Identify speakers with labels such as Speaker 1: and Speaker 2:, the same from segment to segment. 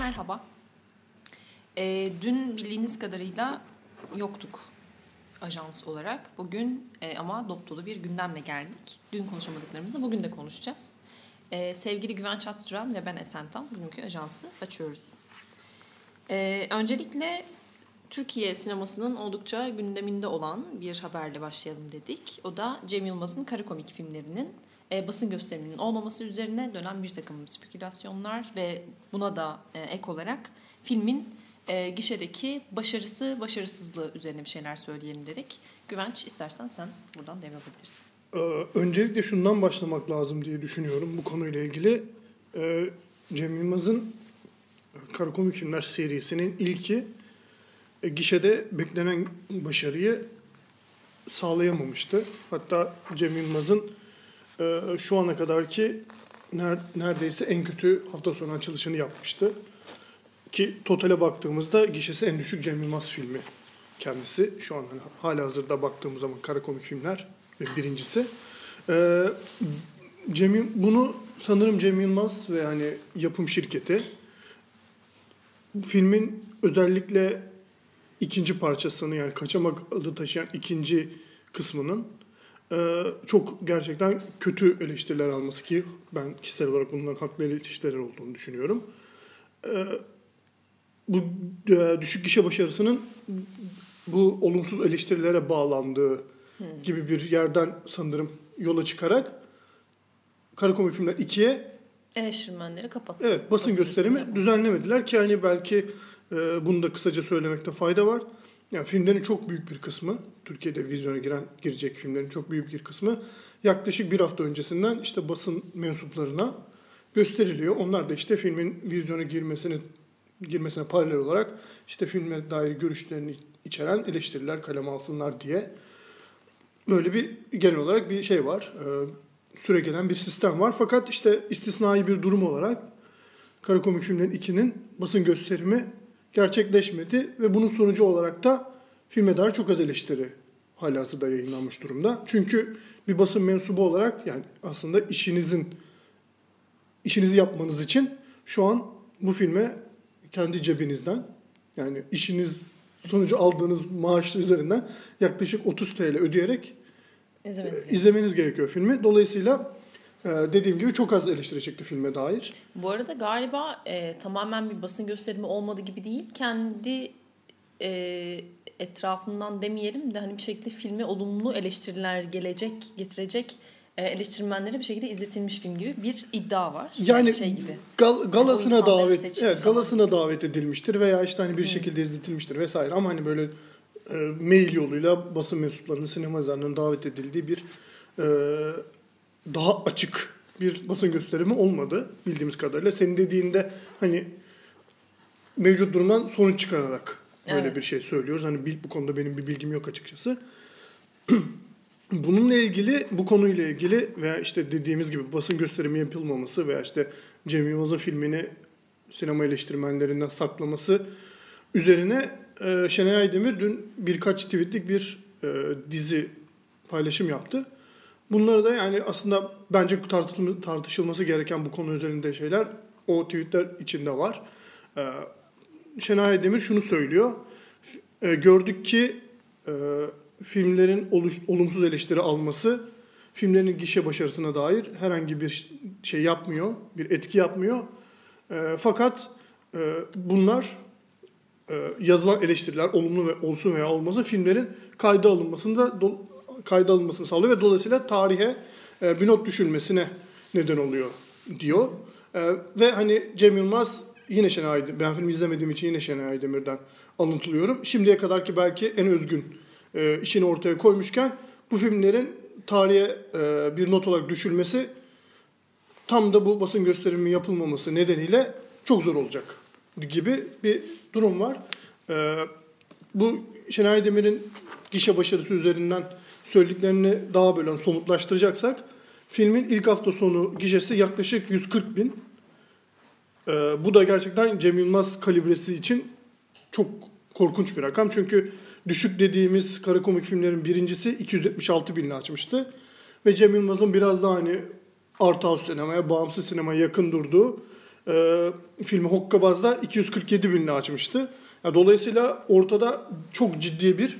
Speaker 1: merhaba. Ee, dün bildiğiniz kadarıyla yoktuk ajans olarak. Bugün e, ama dop dolu bir gündemle geldik. Dün konuşamadıklarımızı bugün de konuşacağız. Ee, sevgili Güven Çatsüren ve ben Esentan bugünkü ajansı açıyoruz. Ee, öncelikle Türkiye sinemasının oldukça gündeminde olan bir haberle başlayalım dedik. O da Cem Yılmaz'ın kara komik filmlerinin e, basın gösteriminin olmaması üzerine dönen bir takım spekülasyonlar ve buna da e, ek olarak filmin e, gişedeki başarısı, başarısızlığı üzerine bir şeyler söyleyelim dedik. Güvenç istersen sen buradan devralabilirsin.
Speaker 2: Ee, öncelikle şundan başlamak lazım diye düşünüyorum bu konuyla ilgili. Ee, Cem Yılmaz'ın Kara Komik Filmler serisinin ilki e, gişede beklenen başarıyı sağlayamamıştı. Hatta Cem Yılmaz'ın e, şu ana kadarki ner, neredeyse en kötü hafta sonu açılışını yapmıştı. Ki totale baktığımızda gişesi en düşük Cem Yılmaz filmi kendisi. Şu an hani hala hazırda baktığımız zaman kara komik filmler ve birincisi. Ee, Cem, bunu sanırım Cem Yılmaz ve hani yapım şirketi filmin özellikle ikinci parçasını yani kaçamak adı taşıyan ikinci kısmının çok gerçekten kötü eleştiriler alması ki ben kişisel olarak bunların haklı eleştiriler olduğunu düşünüyorum. E, bu e, düşük gişe başarısının bu olumsuz eleştirilere bağlandığı gibi bir yerden sanırım yola çıkarak Kara Komik Filmler 2'ye
Speaker 1: Eleştirmenleri kapattı.
Speaker 2: Evet basın, gösterimi
Speaker 1: gösterimi.
Speaker 2: düzenlemediler ki hani belki e, bunu da kısaca söylemekte fayda var. Yani filmlerin çok büyük bir kısmı Türkiye'de vizyona giren girecek filmlerin çok büyük bir kısmı yaklaşık bir hafta öncesinden işte basın mensuplarına gösteriliyor. Onlar da işte filmin vizyona girmesini girmesine paralel olarak işte filme dair görüşlerini içeren eleştiriler kaleme alsınlar diye böyle bir genel olarak bir şey var. Ee, süre gelen bir sistem var. Fakat işte istisnai bir durum olarak Kara Komik Filmlerin 2'nin basın gösterimi gerçekleşmedi ve bunun sonucu olarak da filme dair çok az eleştiri halihazırda yayınlanmış durumda. Çünkü bir basın mensubu olarak yani aslında işinizin işinizi yapmanız için şu an bu filme kendi cebinizden yani işiniz sonucu aldığınız maaş üzerinden yaklaşık 30 TL ödeyerek
Speaker 1: İzlemeniz
Speaker 2: e,
Speaker 1: gerekiyor.
Speaker 2: izlemeniz gerekiyor filmi. Dolayısıyla dediğim gibi çok az eleştiri çıktı filme dair.
Speaker 1: Bu arada galiba e, tamamen bir basın gösterimi olmadığı gibi değil. Kendi e, etrafından demeyelim de hani bir şekilde filme olumlu eleştiriler gelecek, getirecek e, eleştirmenlere bir şekilde izletilmiş film gibi bir iddia var.
Speaker 2: Yani
Speaker 1: şey gibi.
Speaker 2: gal- galasına
Speaker 1: Yani
Speaker 2: davet evet galasına davet edilmiştir veya işte hani bir şekilde izletilmiştir vesaire ama hani böyle e, mail yoluyla basın mensuplarının sinema davet edildiği bir e, daha açık bir basın gösterimi olmadı bildiğimiz kadarıyla. Senin dediğinde hani mevcut durumdan sonuç çıkararak böyle
Speaker 1: Evet.
Speaker 2: bir şey söylüyoruz. Hani bu konuda benim bir bilgim yok açıkçası. Bununla ilgili, bu konuyla ilgili veya işte dediğimiz gibi basın gösterimi yapılmaması veya işte Cem Yılmaz'ın filmini sinema eleştirmenlerinden saklaması üzerine e, Şenay Aydemir dün birkaç tweetlik bir e, dizi paylaşım yaptı. Bunları da yani aslında bence tartışılma- tartışılması gereken bu konu üzerinde şeyler o tweetler içinde var. E, Şenay Aydemir şunu söylüyor. E, gördük ki e, filmlerin olumsuz eleştiri alması filmlerin gişe başarısına dair herhangi bir şey yapmıyor, bir etki yapmıyor. E, fakat e, bunlar yazılan eleştiriler olumlu ve olsun veya olmasın filmlerin kayda alınmasında kayda alınmasını sağlıyor ve dolayısıyla tarihe e, bir not düşülmesine neden oluyor diyor. E, ve hani Cem Yılmaz yine Şenay Aydemir, ben filmi izlemediğim için yine Şenay Aydemir'den alıntılıyorum. Şimdiye kadar ki belki en özgün e, işini ortaya koymuşken bu filmlerin tarihe e, bir not olarak düşülmesi tam da bu basın gösterimi yapılmaması nedeniyle çok zor olacak gibi bir durum var. Ee, bu Şenay Demir'in gişe başarısı üzerinden söylediklerini daha böyle somutlaştıracaksak filmin ilk hafta sonu gişesi yaklaşık 140 bin. Ee, bu da gerçekten Cem Yılmaz kalibresi için çok korkunç bir rakam. Çünkü düşük dediğimiz kara komik filmlerin birincisi 276 binle açmıştı. Ve Cem Yılmaz'ın biraz daha hani art house sinemaya, bağımsız sinemaya yakın durduğu e, filmi Hokkabaz'da 247 binle açmıştı. Yani dolayısıyla ortada çok ciddi bir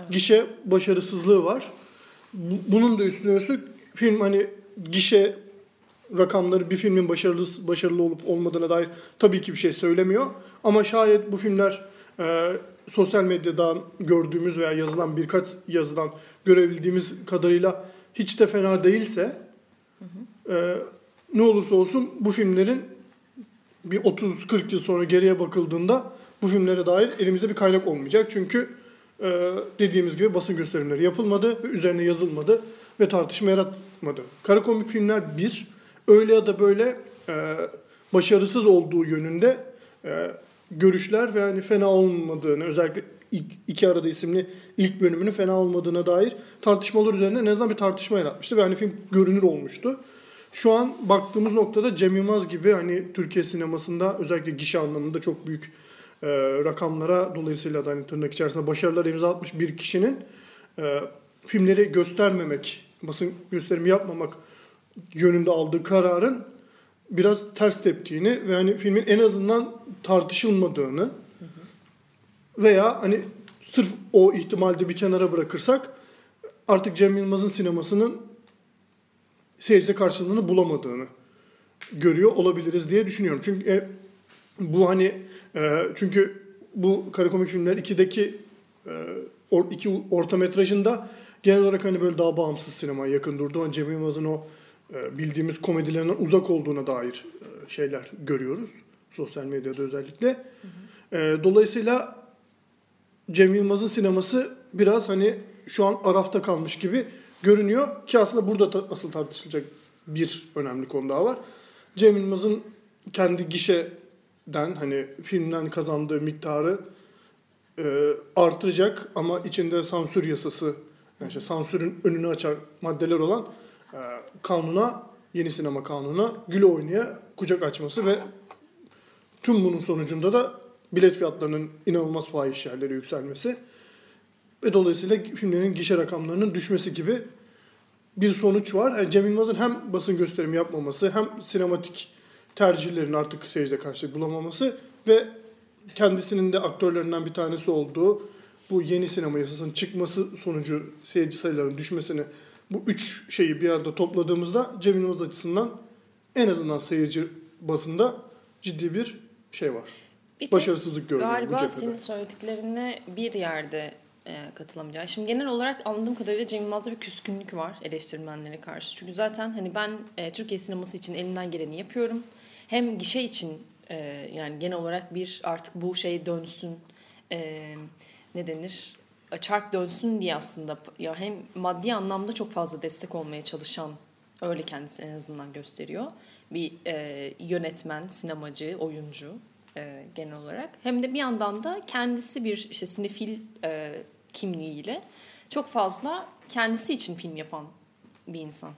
Speaker 1: Evet.
Speaker 2: gişe başarısızlığı var. Bu- Bunun da üstüne üstlük film hani gişe rakamları bir filmin başarılı başarılı olup olmadığına dair tabii ki bir şey söylemiyor. Ama şayet bu filmler e, sosyal medyadan gördüğümüz veya yazılan birkaç yazıdan görebildiğimiz kadarıyla hiç de fena değilse e, ne olursa olsun bu filmlerin bir 30-40 yıl sonra geriye bakıldığında bu filmlere dair elimizde bir kaynak olmayacak. Çünkü e, dediğimiz gibi basın gösterimleri yapılmadı ve üzerine yazılmadı ve tartışma yaratmadı. Kara komik filmler bir, öyle ya da böyle e, başarısız olduğu yönünde e, görüşler ve hani fena olmadığını özellikle ilk, iki arada isimli ilk bölümünün fena olmadığına dair tartışmalar üzerine en azından bir tartışma yaratmıştı ve hani film görünür olmuştu. Şu an baktığımız noktada Cem Yılmaz gibi hani Türkiye sinemasında özellikle gişe anlamında çok büyük e, rakamlara dolayısıyla da hani tırnak içerisinde başarılar imza atmış bir kişinin e, filmleri göstermemek, basın gösterimi yapmamak yönünde aldığı kararın biraz ters teptiğini ve hani filmin en azından tartışılmadığını veya hani sırf o ihtimalde bir kenara bırakırsak artık Cem Yılmaz'ın sinemasının seyirci karşılığını bulamadığını görüyor olabiliriz diye düşünüyorum. Çünkü e, bu hani e, çünkü bu kara komik filmler 2'deki e, or, iki orta metrajında genel olarak hani böyle daha bağımsız sinemaya yakın durdu. Hani Cem Yılmaz'ın o e, bildiğimiz komedilerinden uzak olduğuna dair e, şeyler görüyoruz. Sosyal medyada özellikle. E, dolayısıyla Cem Yılmaz'ın sineması biraz hani şu an arafta kalmış gibi görünüyor ki aslında burada ta- asıl tartışılacak bir önemli konu daha var. Cem Yılmaz'ın kendi gişeden hani filmden kazandığı miktarı e, artıracak ama içinde sansür yasası yani işte sansürün önünü açan maddeler olan e, kanuna yeni sinema kanununa gül oynaya kucak açması ve tüm bunun sonucunda da bilet fiyatlarının inanılmaz fahiş yerlere yükselmesi ve dolayısıyla filmlerin gişe rakamlarının düşmesi gibi bir sonuç var. Yani Cem Yılmaz'ın hem basın gösterimi yapmaması hem sinematik tercihlerin artık seyircide karşılık bulamaması ve kendisinin de aktörlerinden bir tanesi olduğu bu yeni sinema yasasının çıkması sonucu seyirci sayılarının düşmesini bu üç şeyi bir arada topladığımızda Cem Yılmaz açısından en azından seyirci bazında ciddi bir şey var.
Speaker 1: Bir
Speaker 2: Başarısızlık görünüyor bu
Speaker 1: Galiba
Speaker 2: cephede.
Speaker 1: senin söylediklerine bir yerde e, katılamayacağım. Şimdi genel olarak anladığım kadarıyla Cem Yılmaz'da bir küskünlük var eleştirmenlere karşı. Çünkü zaten hani ben e, Türkiye sineması için elinden geleni yapıyorum. Hem gişe için e, yani genel olarak bir artık bu şey dönsün e, ne denir çark dönsün diye aslında ya hem maddi anlamda çok fazla destek olmaya çalışan öyle kendisi en azından gösteriyor. Bir e, yönetmen, sinemacı, oyuncu e, genel olarak. Hem de bir yandan da kendisi bir işte sinefil e, kimliğiyle çok fazla kendisi için film yapan bir insan.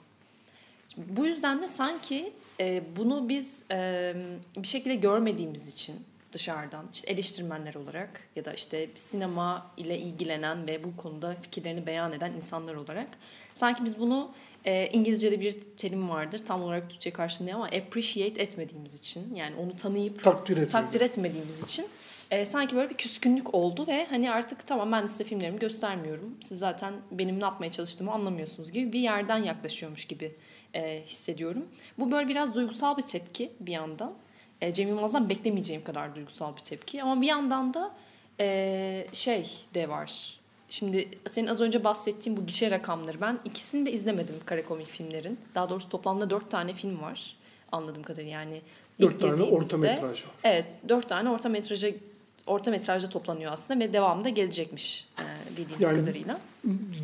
Speaker 1: Bu yüzden de sanki e, bunu biz e, bir şekilde görmediğimiz için dışarıdan işte eleştirmenler olarak ya da işte sinema ile ilgilenen ve bu konuda fikirlerini beyan eden insanlar olarak sanki biz bunu e, İngilizce'de bir terim vardır tam olarak Türkçe karşılığı ama appreciate etmediğimiz için yani onu tanıyıp
Speaker 2: Takdir
Speaker 1: takdir etmediğimiz için e, sanki böyle bir küskünlük oldu ve hani artık tamam ben size filmlerimi göstermiyorum. Siz zaten benim ne yapmaya çalıştığımı anlamıyorsunuz gibi bir yerden yaklaşıyormuş gibi e, hissediyorum. Bu böyle biraz duygusal bir tepki bir yandan. E, Cem Yılmaz'dan beklemeyeceğim kadar duygusal bir tepki. Ama bir yandan da e, şey de var. Şimdi senin az önce bahsettiğin bu gişe rakamları ben ikisini de izlemedim kare komik filmlerin. Daha doğrusu toplamda dört tane film var anladığım kadarıyla yani.
Speaker 2: Dört tane orta metraj var.
Speaker 1: Evet, dört tane orta metraja orta metrajda toplanıyor aslında ve devamı da gelecekmiş e, bildiğimiz
Speaker 2: Yani-
Speaker 1: kadarıyla.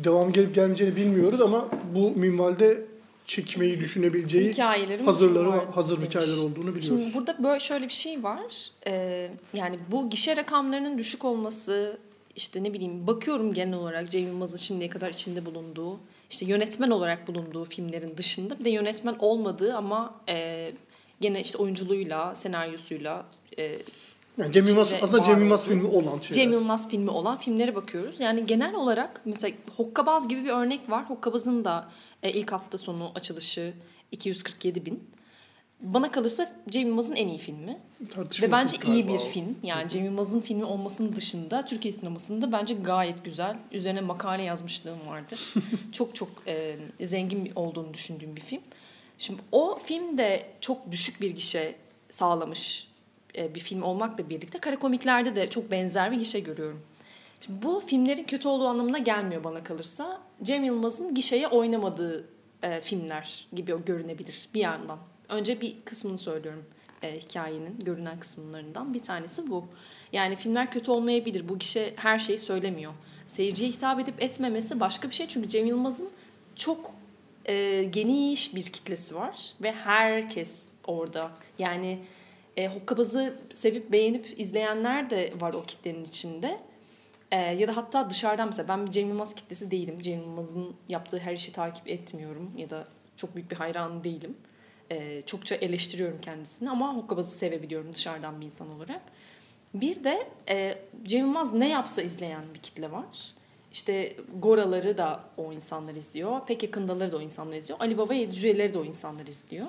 Speaker 2: Devam gelip gelmeyeceğini bilmiyoruz ama bu minvalde çekmeyi düşünebileceği
Speaker 1: Hikayelerim
Speaker 2: hazırları
Speaker 1: var
Speaker 2: hazır
Speaker 1: demiş.
Speaker 2: hikayeler olduğunu biliyoruz.
Speaker 1: Şimdi burada böyle şöyle bir şey var. Ee, yani bu gişe rakamlarının düşük olması işte ne bileyim bakıyorum genel olarak Cem Yılmaz'ın şimdiye kadar içinde bulunduğu işte yönetmen olarak bulunduğu filmlerin dışında bir de yönetmen olmadığı ama e, gene işte oyunculuğuyla, senaryosuyla e,
Speaker 2: yani Cem Yılmaz aslında Cem Yılmaz filmi olan şeyler.
Speaker 1: Cem Yılmaz filmi olan filmlere bakıyoruz. Yani genel olarak mesela Hokkabaz gibi bir örnek var. Hokkabaz'ın da e, ilk hafta sonu açılışı 247 bin. bana kalırsa Cem Yılmaz'ın en iyi filmi. Ve bence iyi bir film. Yani Cem Yılmaz'ın filmi olmasının dışında Türkiye sinemasında bence gayet güzel. Üzerine makale yazmışlığım vardır. çok çok e, zengin olduğunu düşündüğüm bir film. Şimdi o film de çok düşük bir gişe sağlamış bir film olmakla birlikte kara komiklerde de çok benzer bir gişe görüyorum. Şimdi bu filmlerin kötü olduğu anlamına gelmiyor bana kalırsa. Cem Yılmaz'ın gişeye oynamadığı e, filmler gibi görünebilir bir yandan. Önce bir kısmını söylüyorum e, hikayenin görünen kısımlarından bir tanesi bu. Yani filmler kötü olmayabilir. Bu gişe her şeyi söylemiyor. Seyirciye hitap edip etmemesi başka bir şey. Çünkü Cem Yılmaz'ın çok e, geniş bir kitlesi var ve herkes orada. Yani e, Hokkabaz'ı sevip beğenip izleyenler de var o kitlenin içinde. E, ya da hatta dışarıdan mesela ben bir Cem Yılmaz kitlesi değilim. Cem Yılmaz'ın yaptığı her işi takip etmiyorum ya da çok büyük bir hayran değilim. E, çokça eleştiriyorum kendisini ama Hokkabaz'ı sevebiliyorum dışarıdan bir insan olarak. Bir de e, Cem Yılmaz ne yapsa izleyen bir kitle var. İşte Goraları da o insanlar izliyor. Pek yakındaları da o insanlar izliyor. Ali Baba Yedi Cüceleri de o insanlar izliyor.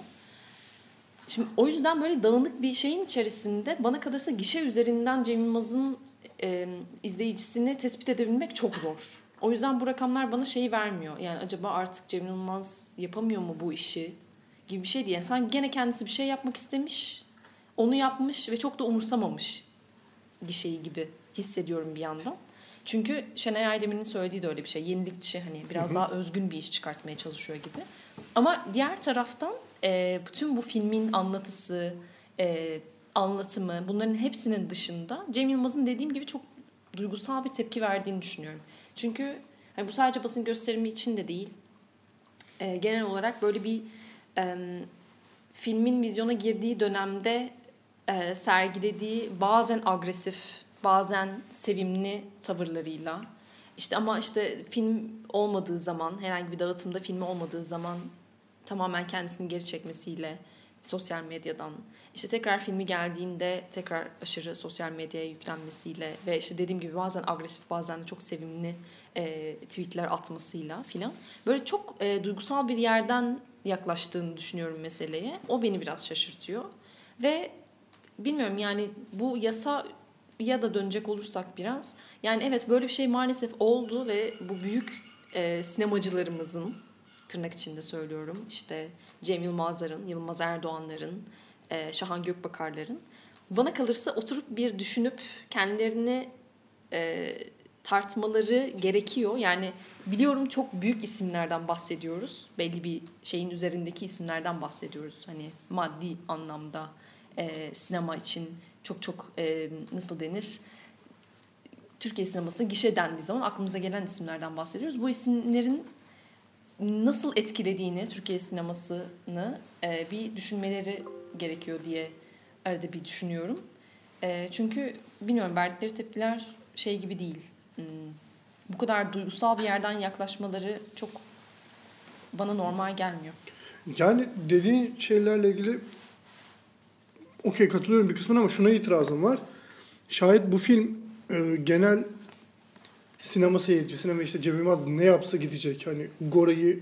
Speaker 1: Şimdi o yüzden böyle dağınık bir şeyin içerisinde bana kalırsa gişe üzerinden Cem Yılmaz'ın e, izleyicisini tespit edebilmek çok zor. O yüzden bu rakamlar bana şeyi vermiyor. Yani acaba artık Cem Yılmaz yapamıyor mu bu işi gibi bir şey diye. Yani sanki gene kendisi bir şey yapmak istemiş, onu yapmış ve çok da umursamamış gişeyi gibi hissediyorum bir yandan. Çünkü Şenay Aydemir'in söylediği de öyle bir şey. Yenilikçi hani biraz daha özgün bir iş çıkartmaya çalışıyor gibi. Ama diğer taraftan e, bütün bu filmin anlatısı, e, anlatımı bunların hepsinin dışında Cem Yılmaz'ın dediğim gibi çok duygusal bir tepki verdiğini düşünüyorum. Çünkü hani bu sadece basın gösterimi için de değil. E, genel olarak böyle bir e, filmin vizyona girdiği dönemde e, sergilediği bazen agresif, bazen sevimli tavırlarıyla işte ama işte film olmadığı zaman, herhangi bir dağıtımda filmi olmadığı zaman tamamen kendisini geri çekmesiyle sosyal medyadan işte tekrar filmi geldiğinde tekrar aşırı sosyal medyaya yüklenmesiyle ve işte dediğim gibi bazen agresif bazen de çok sevimli e, tweetler atmasıyla filan böyle çok e, duygusal bir yerden yaklaştığını düşünüyorum meseleye. O beni biraz şaşırtıyor ve bilmiyorum yani bu yasa ya da dönecek olursak biraz yani evet böyle bir şey maalesef oldu ve bu büyük e, sinemacılarımızın tırnak içinde söylüyorum işte Cem Yılmazların, Yılmaz Erdoğanların, e, Şahan Gökbakarların bana kalırsa oturup bir düşünüp kendilerini e, tartmaları gerekiyor. Yani biliyorum çok büyük isimlerden bahsediyoruz. Belli bir şeyin üzerindeki isimlerden bahsediyoruz. Hani maddi anlamda e, sinema için çok çok e, nasıl denir? Türkiye sinemasına gişe dendiği zaman aklımıza gelen isimlerden bahsediyoruz. Bu isimlerin nasıl etkilediğini Türkiye sinemasını e, bir düşünmeleri gerekiyor diye arada bir düşünüyorum. E, çünkü bilmiyorum verdikleri tepkiler şey gibi değil. Hmm, bu kadar duygusal bir yerden yaklaşmaları çok bana normal gelmiyor.
Speaker 2: Yani dediğin şeylerle ilgili okey katılıyorum bir kısmına ama şuna itirazım var. Şayet bu film e, genel sinema seyircisine ve işte Cem Yılmaz ne yapsa gidecek. Hani Gora'yı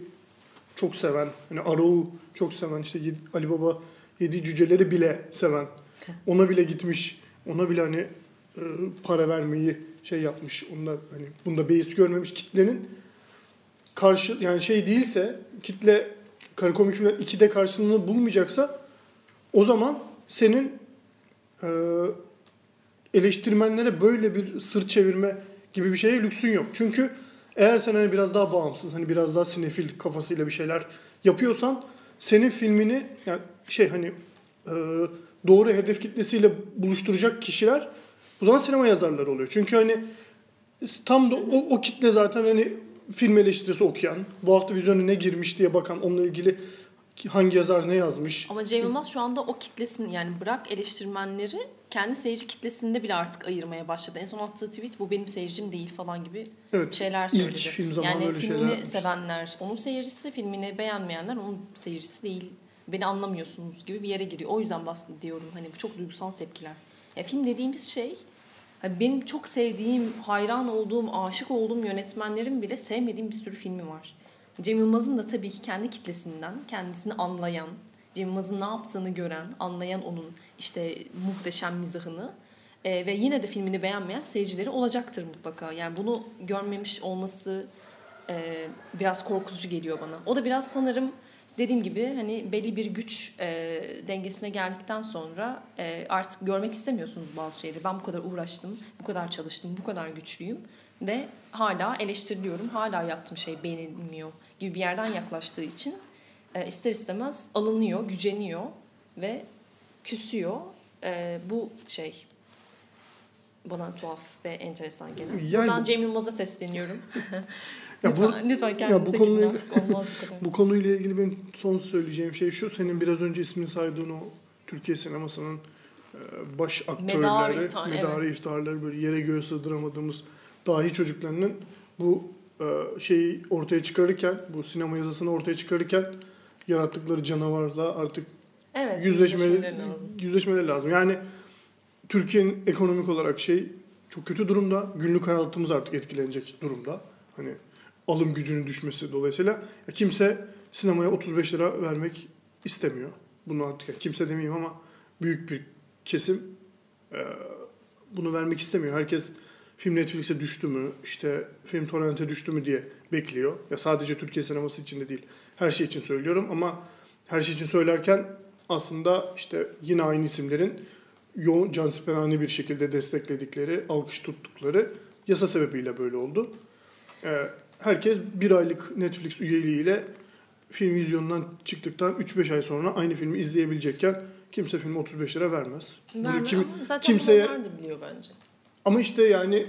Speaker 2: çok seven, hani Arok'u çok seven, işte Ali Baba Yedi Cüceleri bile seven. Ona bile gitmiş. Ona bile hani e, para vermeyi şey yapmış. Onda hani bunda beis görmemiş kitlenin karşı yani şey değilse kitle kara komik filmler 2'de karşılığını bulmayacaksa o zaman senin e, eleştirmenlere böyle bir sır çevirme gibi bir şeye lüksün yok. Çünkü eğer sen hani biraz daha bağımsız, hani biraz daha sinefil kafasıyla bir şeyler yapıyorsan senin filmini yani şey hani e, doğru hedef kitlesiyle buluşturacak kişiler o zaman sinema yazarları oluyor. Çünkü hani tam da o, o kitle zaten hani film eleştirisi okuyan, bu hafta vizyona ne girmiş diye bakan, onunla ilgili hangi yazar ne yazmış.
Speaker 1: Ama Cem Yılmaz şu anda o kitlesini yani bırak eleştirmenleri kendi seyirci kitlesinde bile artık ayırmaya başladı. En son attığı tweet bu benim seyircim değil falan gibi
Speaker 2: Evet.
Speaker 1: şeyler
Speaker 2: ilk
Speaker 1: söyledi.
Speaker 2: film zamanı
Speaker 1: yani
Speaker 2: öyle şeyler
Speaker 1: filmini
Speaker 2: yapmış.
Speaker 1: sevenler onun seyircisi, filmini beğenmeyenler onun seyircisi değil. Beni anlamıyorsunuz gibi bir yere giriyor. O yüzden bahsediyorum. Hani bu çok duygusal tepkiler. Ya film dediğimiz şey hani benim çok sevdiğim, hayran olduğum, aşık olduğum yönetmenlerin bile sevmediğim bir sürü filmi var. Cem Yılmaz'ın da tabii ki kendi kitlesinden, kendisini anlayan, Cem Yılmaz'ın ne yaptığını gören, anlayan onun işte muhteşem mizahını e, ve yine de filmini beğenmeyen seyircileri olacaktır mutlaka. Yani bunu görmemiş olması e, biraz korkutucu geliyor bana. O da biraz sanırım dediğim gibi hani belli bir güç e, dengesine geldikten sonra e, artık görmek istemiyorsunuz bazı şeyleri. Ben bu kadar uğraştım, bu kadar çalıştım, bu kadar güçlüyüm ve hala eleştiriliyorum, hala yaptığım şey beğenilmiyor gibi bir yerden yaklaştığı için e, ister istemez alınıyor, güceniyor ve küsüyor. E, bu şey bana tuhaf ve enteresan gelen.
Speaker 2: Yani-
Speaker 1: Buradan Cem Yılmaz'a sesleniyorum.
Speaker 2: Ya bu-
Speaker 1: lütfen, kendinize
Speaker 2: bu
Speaker 1: gelin
Speaker 2: konuyu-
Speaker 1: artık olmaz bu.
Speaker 2: Bu konuyla ilgili benim son söyleyeceğim şey şu. Senin biraz önce ismini saydığın o Türkiye sinemasının e, baş aktörleri,
Speaker 1: Medarı
Speaker 2: medarı,
Speaker 1: iftar,
Speaker 2: iftarları böyle yere göğe sığdıramadığımız dahi çocuklarının bu şeyi ortaya çıkarırken, bu sinema yazısını ortaya çıkarırken yarattıkları canavarla artık
Speaker 1: Evet,
Speaker 2: yüzleşmeleri,
Speaker 1: yüzleşmeleri lazım.
Speaker 2: Yani Türkiye'nin ekonomik olarak şey çok kötü durumda. Günlük hayatımız artık etkilenecek durumda. Hani alım gücünün düşmesi dolayısıyla kimse sinemaya 35 lira vermek istemiyor. Bunu artık kimse demeyeyim ama büyük bir kesim e, bunu vermek istemiyor. Herkes film Netflix'e düştü mü, işte film torrent'e düştü mü diye bekliyor. Ya sadece Türkiye sineması için de değil. Her şey için söylüyorum ama her şey için söylerken aslında işte yine aynı isimlerin yoğun cansiperane bir şekilde destekledikleri, alkış tuttukları yasa sebebiyle böyle oldu. Ee, herkes bir aylık Netflix üyeliğiyle film vizyondan çıktıktan 3-5 ay sonra aynı filmi izleyebilecekken kimse filme 35 lira vermez. Bunu
Speaker 1: Verme
Speaker 2: kim-
Speaker 1: zaten
Speaker 2: kimseye-
Speaker 1: biliyor bence.
Speaker 2: Ama işte yani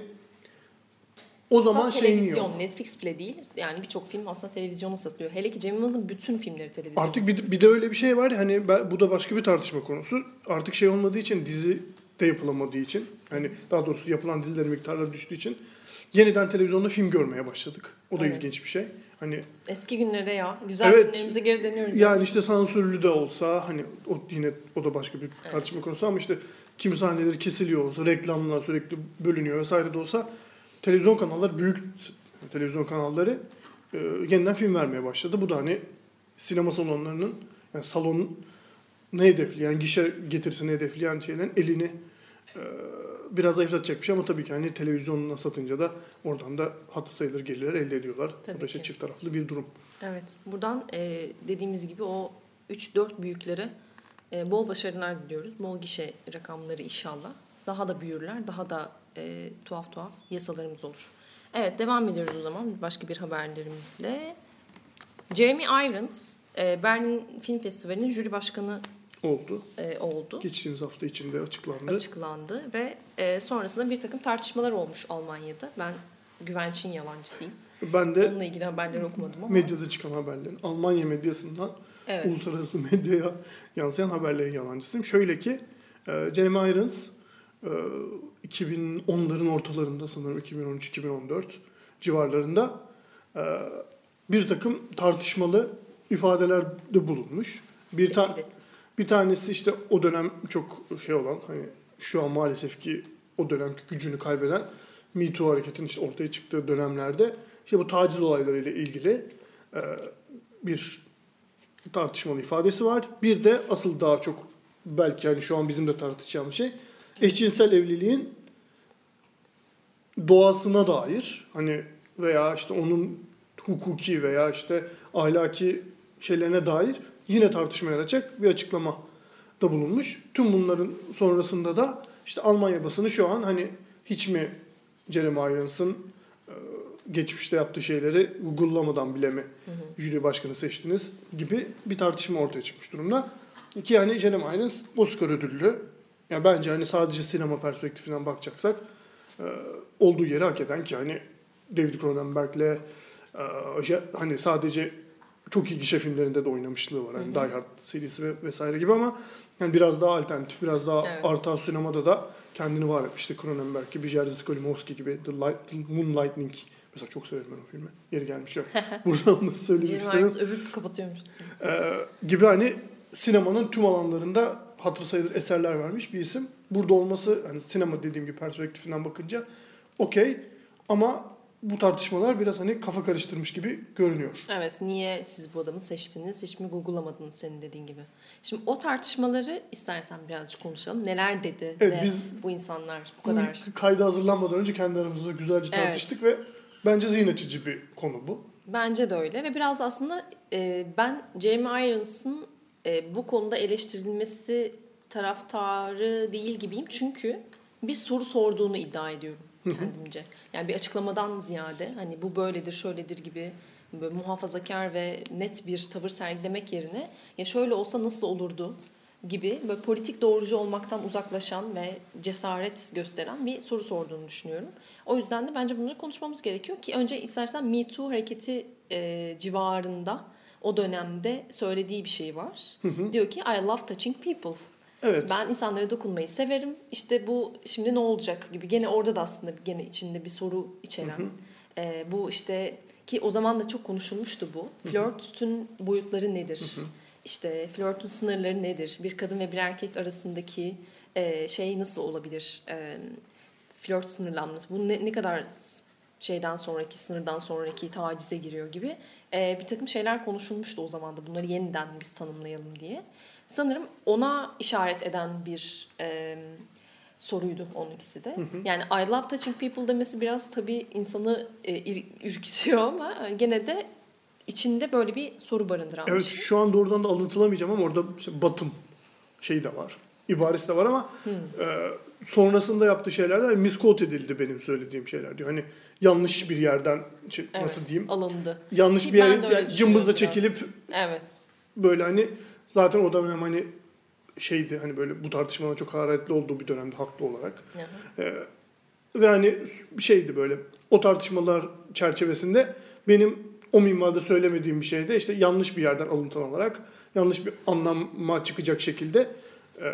Speaker 2: o zaman
Speaker 1: Hatta
Speaker 2: şeyin
Speaker 1: televizyon,
Speaker 2: yok.
Speaker 1: Netflix bile değil. Yani birçok film aslında televizyona satılıyor. Hele ki Cem Yılmaz'ın bütün filmleri televizyona
Speaker 2: Artık bir, bir de öyle bir şey var ya, hani ben, bu da başka bir tartışma konusu. Artık şey olmadığı için dizi de yapılamadığı için hani daha doğrusu yapılan dizilerin miktarları düştüğü için yeniden televizyonda film görmeye başladık. O da
Speaker 1: Evet.
Speaker 2: ilginç bir şey. Hani
Speaker 1: Eski günlere ya. Güzel
Speaker 2: Evet.
Speaker 1: günlerimize geri dönüyoruz.
Speaker 2: yani işte sansürlü de olsa hani o yine o da başka bir tartışma konusu ama işte kim sahneleri kesiliyor olsa, reklamlar sürekli bölünüyor vesaire de olsa televizyon kanalları büyük televizyon kanalları e, yeniden film vermeye başladı. Bu da hani sinema salonlarının yani salon ne hedefleyen, gişe getirisini hedefleyen şeylerin elini e, biraz zayıflatacak bir şey ama tabii ki hani televizyonuna satınca da oradan da hatı sayılır gelirler elde ediyorlar.
Speaker 1: Tabii
Speaker 2: Bu da işte çift taraflı bir durum.
Speaker 1: Evet. Buradan e, dediğimiz gibi o 3-4 büyüklere e, bol başarılar diliyoruz. Bol gişe rakamları inşallah. Daha da büyürler. Daha da e, tuhaf tuhaf yasalarımız olur. Evet devam ediyoruz o zaman başka bir haberlerimizle. Jeremy Irons e, Berlin Film Festivali'nin jüri başkanı
Speaker 2: Oldu.
Speaker 1: e, oldu.
Speaker 2: Geçtiğimiz hafta içinde açıklandı.
Speaker 1: Açıklandı ve e, sonrasında bir takım tartışmalar olmuş Almanya'da. Ben Güvenç'in yalancısıyım.
Speaker 2: Ben de
Speaker 1: Onunla ilgili haberleri okumadım ama.
Speaker 2: medyada çıkan haberlerin Almanya medyasından
Speaker 1: Evet.
Speaker 2: uluslararası medyaya yansıyan haberlerin yalancısıyım. Şöyle ki e, Jeremy Irons e, 2010'ların ortalarında sanırım 2013-2014 civarlarında e, bir takım tartışmalı ifadelerde bulunmuş. Bir, ta- bir tanesi işte o dönem çok şey olan hani şu an maalesef ki o dönemki gücünü kaybeden Me Too hareketinin işte ortaya çıktığı dönemlerde işte bu taciz olaylarıyla ilgili e, bir tartışmalı ifadesi var. Bir de asıl daha çok belki hani şu an bizim de tartışacağımız şey eşcinsel evliliğin doğasına dair hani veya işte onun hukuki veya işte ahlaki şeylerine dair yine tartışma yaratacak bir açıklama da bulunmuş. Tüm bunların sonrasında da işte Almanya basını şu an hani hiç mi Jeremy Irons'ın geçmişte yaptığı şeyleri Google'lamadan bile mi jüri başkanı seçtiniz gibi bir tartışma ortaya çıkmış durumda. Ki yani Jeremy Irons Oscar ödüllü. Yani bence hani sadece sinema perspektifinden bakacaksak e, olduğu yeri hak eden ki hani David Cronenberg'le e, hani sadece çok iyi gişe filmlerinde de oynamışlığı var. Hani Die Hard serisi ve vesaire gibi ama yani biraz daha alternatif, biraz daha
Speaker 1: Evet.
Speaker 2: arta sinemada da kendini var etmişti. Cronenberg gibi, Jerzy Skolimowski gibi, The, Light, The Moonlightning. Mesela çok severim ben o filmi. Yeri gelmişken. Buradan da söylemek isterim.
Speaker 1: Irons övüp kapatıyormuşuz.
Speaker 2: Ee, gibi hani sinemanın tüm alanlarında hatır sayılır eserler vermiş bir isim. Burada olması hani sinema dediğim gibi perspektifinden bakınca okey ama bu tartışmalar biraz hani kafa karıştırmış gibi görünüyor.
Speaker 1: Evet niye siz bu adamı seçtiniz hiç mi google'lamadınız senin dediğin gibi. Şimdi o tartışmaları istersen birazcık konuşalım. Neler dedi
Speaker 2: Evet,
Speaker 1: de
Speaker 2: biz
Speaker 1: bu insanlar bu kadar.
Speaker 2: Kayda hazırlanmadan önce kendi aramızda güzelce tartıştık ve bence zihin açıcı bir konu bu.
Speaker 1: Bence de öyle ve biraz aslında e, ben Jeremy Irons'ın e, bu konuda eleştirilmesi taraftarı değil gibiyim. Çünkü bir soru sorduğunu iddia ediyorum kendimce. Yani bir açıklamadan ziyade hani bu böyledir, şöyledir gibi böyle muhafazakar ve net bir tavır sergilemek yerine ya şöyle olsa nasıl olurdu gibi böyle politik doğrucu olmaktan uzaklaşan ve cesaret gösteren bir soru sorduğunu düşünüyorum. O yüzden de bence bunları konuşmamız gerekiyor ki önce istersen Me Too hareketi e, civarında o dönemde söylediği bir şey var. Diyor ki I love touching people.
Speaker 2: Evet.
Speaker 1: Ben insanlara dokunmayı severim. İşte bu şimdi ne olacak gibi. Gene orada da aslında gene içinde bir soru içeren. e, bu işte ki o zaman da çok konuşulmuştu bu. Flörtün boyutları nedir? İşte flörtün sınırları nedir? Bir kadın ve bir erkek arasındaki e, şey nasıl olabilir? E, flört sınırlanması. Bu ne, ne kadar şeyden sonraki, sınırdan sonraki tacize giriyor gibi e, bir takım şeyler konuşulmuştu o zaman da. Bunları yeniden biz tanımlayalım diye. Sanırım ona işaret eden bir e, soruydu onunkisi de. Yani I love touching people demesi biraz tabii insanı e, ürkütüyor ama gene de içinde böyle bir soru barındıran
Speaker 2: Evet
Speaker 1: şey.
Speaker 2: şu an doğrudan da alıntılamayacağım ama orada işte batım şeyi de var. İbaresi de var ama e, sonrasında yaptığı şeyler de misquote edildi benim söylediğim şeyler diyor. Hani yanlış bir yerden şey,
Speaker 1: Evet,
Speaker 2: nasıl diyeyim?
Speaker 1: Alındı.
Speaker 2: Yanlış
Speaker 1: Ki
Speaker 2: bir yere yani cımbızla çekilip
Speaker 1: Evet.
Speaker 2: böyle hani zaten o dönem hani şeydi hani böyle bu tartışmaların çok hararetli olduğu bir dönemde haklı olarak.
Speaker 1: Aha.
Speaker 2: Ee, ve hani şeydi böyle o tartışmalar çerçevesinde benim o minvalde söylemediğim bir şeyde işte yanlış bir yerden alıntılanarak yanlış bir anlama çıkacak şekilde e,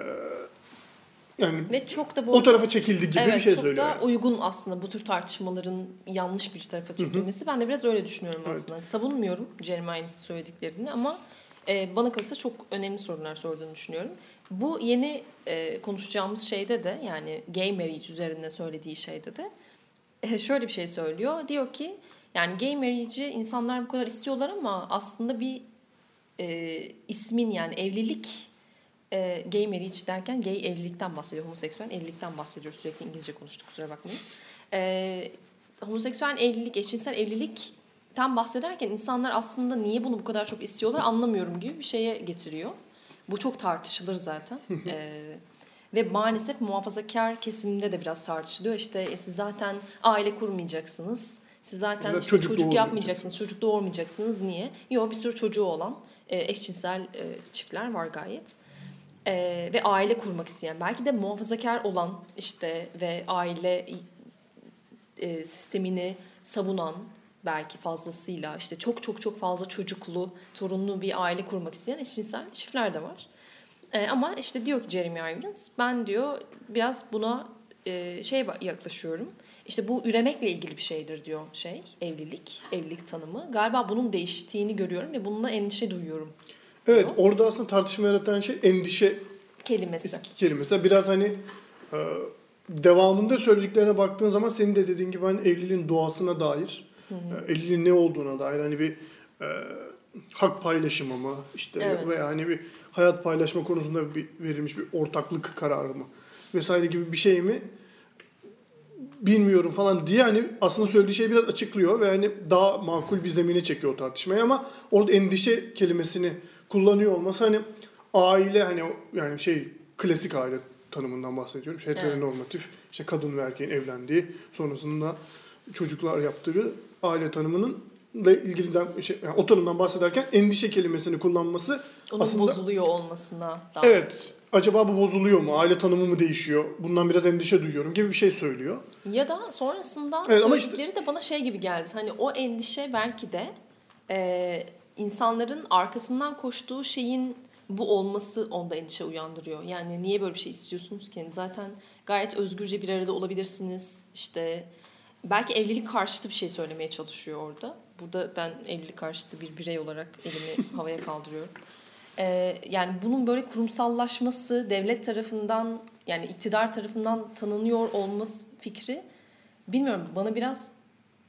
Speaker 2: yani
Speaker 1: Ve çok da bu
Speaker 2: o tarafa çekildi gibi
Speaker 1: evet,
Speaker 2: bir şey
Speaker 1: çok
Speaker 2: söylüyor.
Speaker 1: da
Speaker 2: yani.
Speaker 1: uygun aslında bu tür tartışmaların yanlış bir tarafa çekilmesi. Ben de biraz öyle düşünüyorum
Speaker 2: Evet.
Speaker 1: aslında. Savunmuyorum Jeremy Irons'ın söylediklerini ama e, bana kalırsa çok önemli sorular sorduğunu düşünüyorum. Bu yeni e, konuşacağımız şeyde de yani gay marriage üzerine söylediği şeyde de e, şöyle bir şey söylüyor. Diyor ki yani gay marriage'i insanlar bu kadar istiyorlar ama aslında bir e, ismin yani evlilik e, gay marriage derken gay evlilikten bahsediyor. Homoseksüel evlilikten bahsediyor. Sürekli İngilizce konuştuk kusura bakmayın. E, homoseksüel evlilik, eşcinsel evlilikten bahsederken insanlar aslında niye bunu bu kadar çok istiyorlar anlamıyorum gibi bir şeye getiriyor. Bu çok tartışılır zaten. e, ve maalesef muhafazakar kesimde de biraz tartışılıyor. İşte e, siz zaten aile kurmayacaksınız. Siz zaten
Speaker 2: da
Speaker 1: işte
Speaker 2: çocuk
Speaker 1: çocuk, yapmayacaksınız, çocuk doğurmayacaksınız. Niye? Yok bir sürü çocuğu olan e, eşcinsel e, çiftler var gayet. E, ve aile kurmak isteyen, belki de muhafazakar olan işte ve aile e, sistemini savunan belki fazlasıyla işte çok çok çok fazla çocuklu, torunlu bir aile kurmak isteyen eşcinsel çiftler de var. E, ama işte diyor ki Jeremy Irons, ben diyor biraz buna e, şey yaklaşıyorum. İşte bu üremekle ilgili bir şeydir diyor şey, evlilik, evlilik tanımı. Galiba bunun değiştiğini görüyorum ve bununla endişe duyuyorum
Speaker 2: Evet orada aslında tartışma yaratan şey endişe
Speaker 1: kelimesi.
Speaker 2: kelimesi. Biraz hani e, devamında söylediklerine baktığın zaman senin de dediğin gibi hani evliliğin doğasına dair, e, evliliğin ne olduğuna dair hani bir e, hak paylaşımı mı işte
Speaker 1: Evet.
Speaker 2: veya hani bir hayat paylaşma konusunda bir verilmiş bir ortaklık kararı mı vesaire gibi bir şey mi bilmiyorum falan diye hani aslında söylediği şeyi biraz açıklıyor ve hani daha makul bir zemine çekiyor o tartışmayı ama orada endişe kelimesini kullanıyor olması hani aile hani yani şey klasik aile tanımından bahsediyorum. İşte heteronormatif işte kadın ve erkeğin evlendiği sonrasında çocuklar yaptığı aile tanımının ile ilgiliden şey, yani o tanımdan bahsederken endişe kelimesini kullanması
Speaker 1: Onun
Speaker 2: aslında
Speaker 1: bozuluyor olmasına da.
Speaker 2: evet acaba bu bozuluyor mu? Aile tanımı mı değişiyor? Bundan biraz endişe duyuyorum gibi bir şey söylüyor.
Speaker 1: Ya da sonrasında
Speaker 2: Evet, ama
Speaker 1: söyledikleri de bana şey gibi geldi. Hani o endişe belki de e, insanların arkasından koştuğu şeyin bu olması onda endişe uyandırıyor. Yani niye böyle bir şey istiyorsunuz ki? Yani zaten gayet özgürce bir arada olabilirsiniz. İşte belki evlilik karşıtı bir şey söylemeye çalışıyor orada. Burada ben evlilik karşıtı bir birey olarak elimi havaya kaldırıyorum. Ee, yani bunun böyle kurumsallaşması devlet tarafından yani iktidar tarafından tanınıyor olması fikri bilmiyorum bana biraz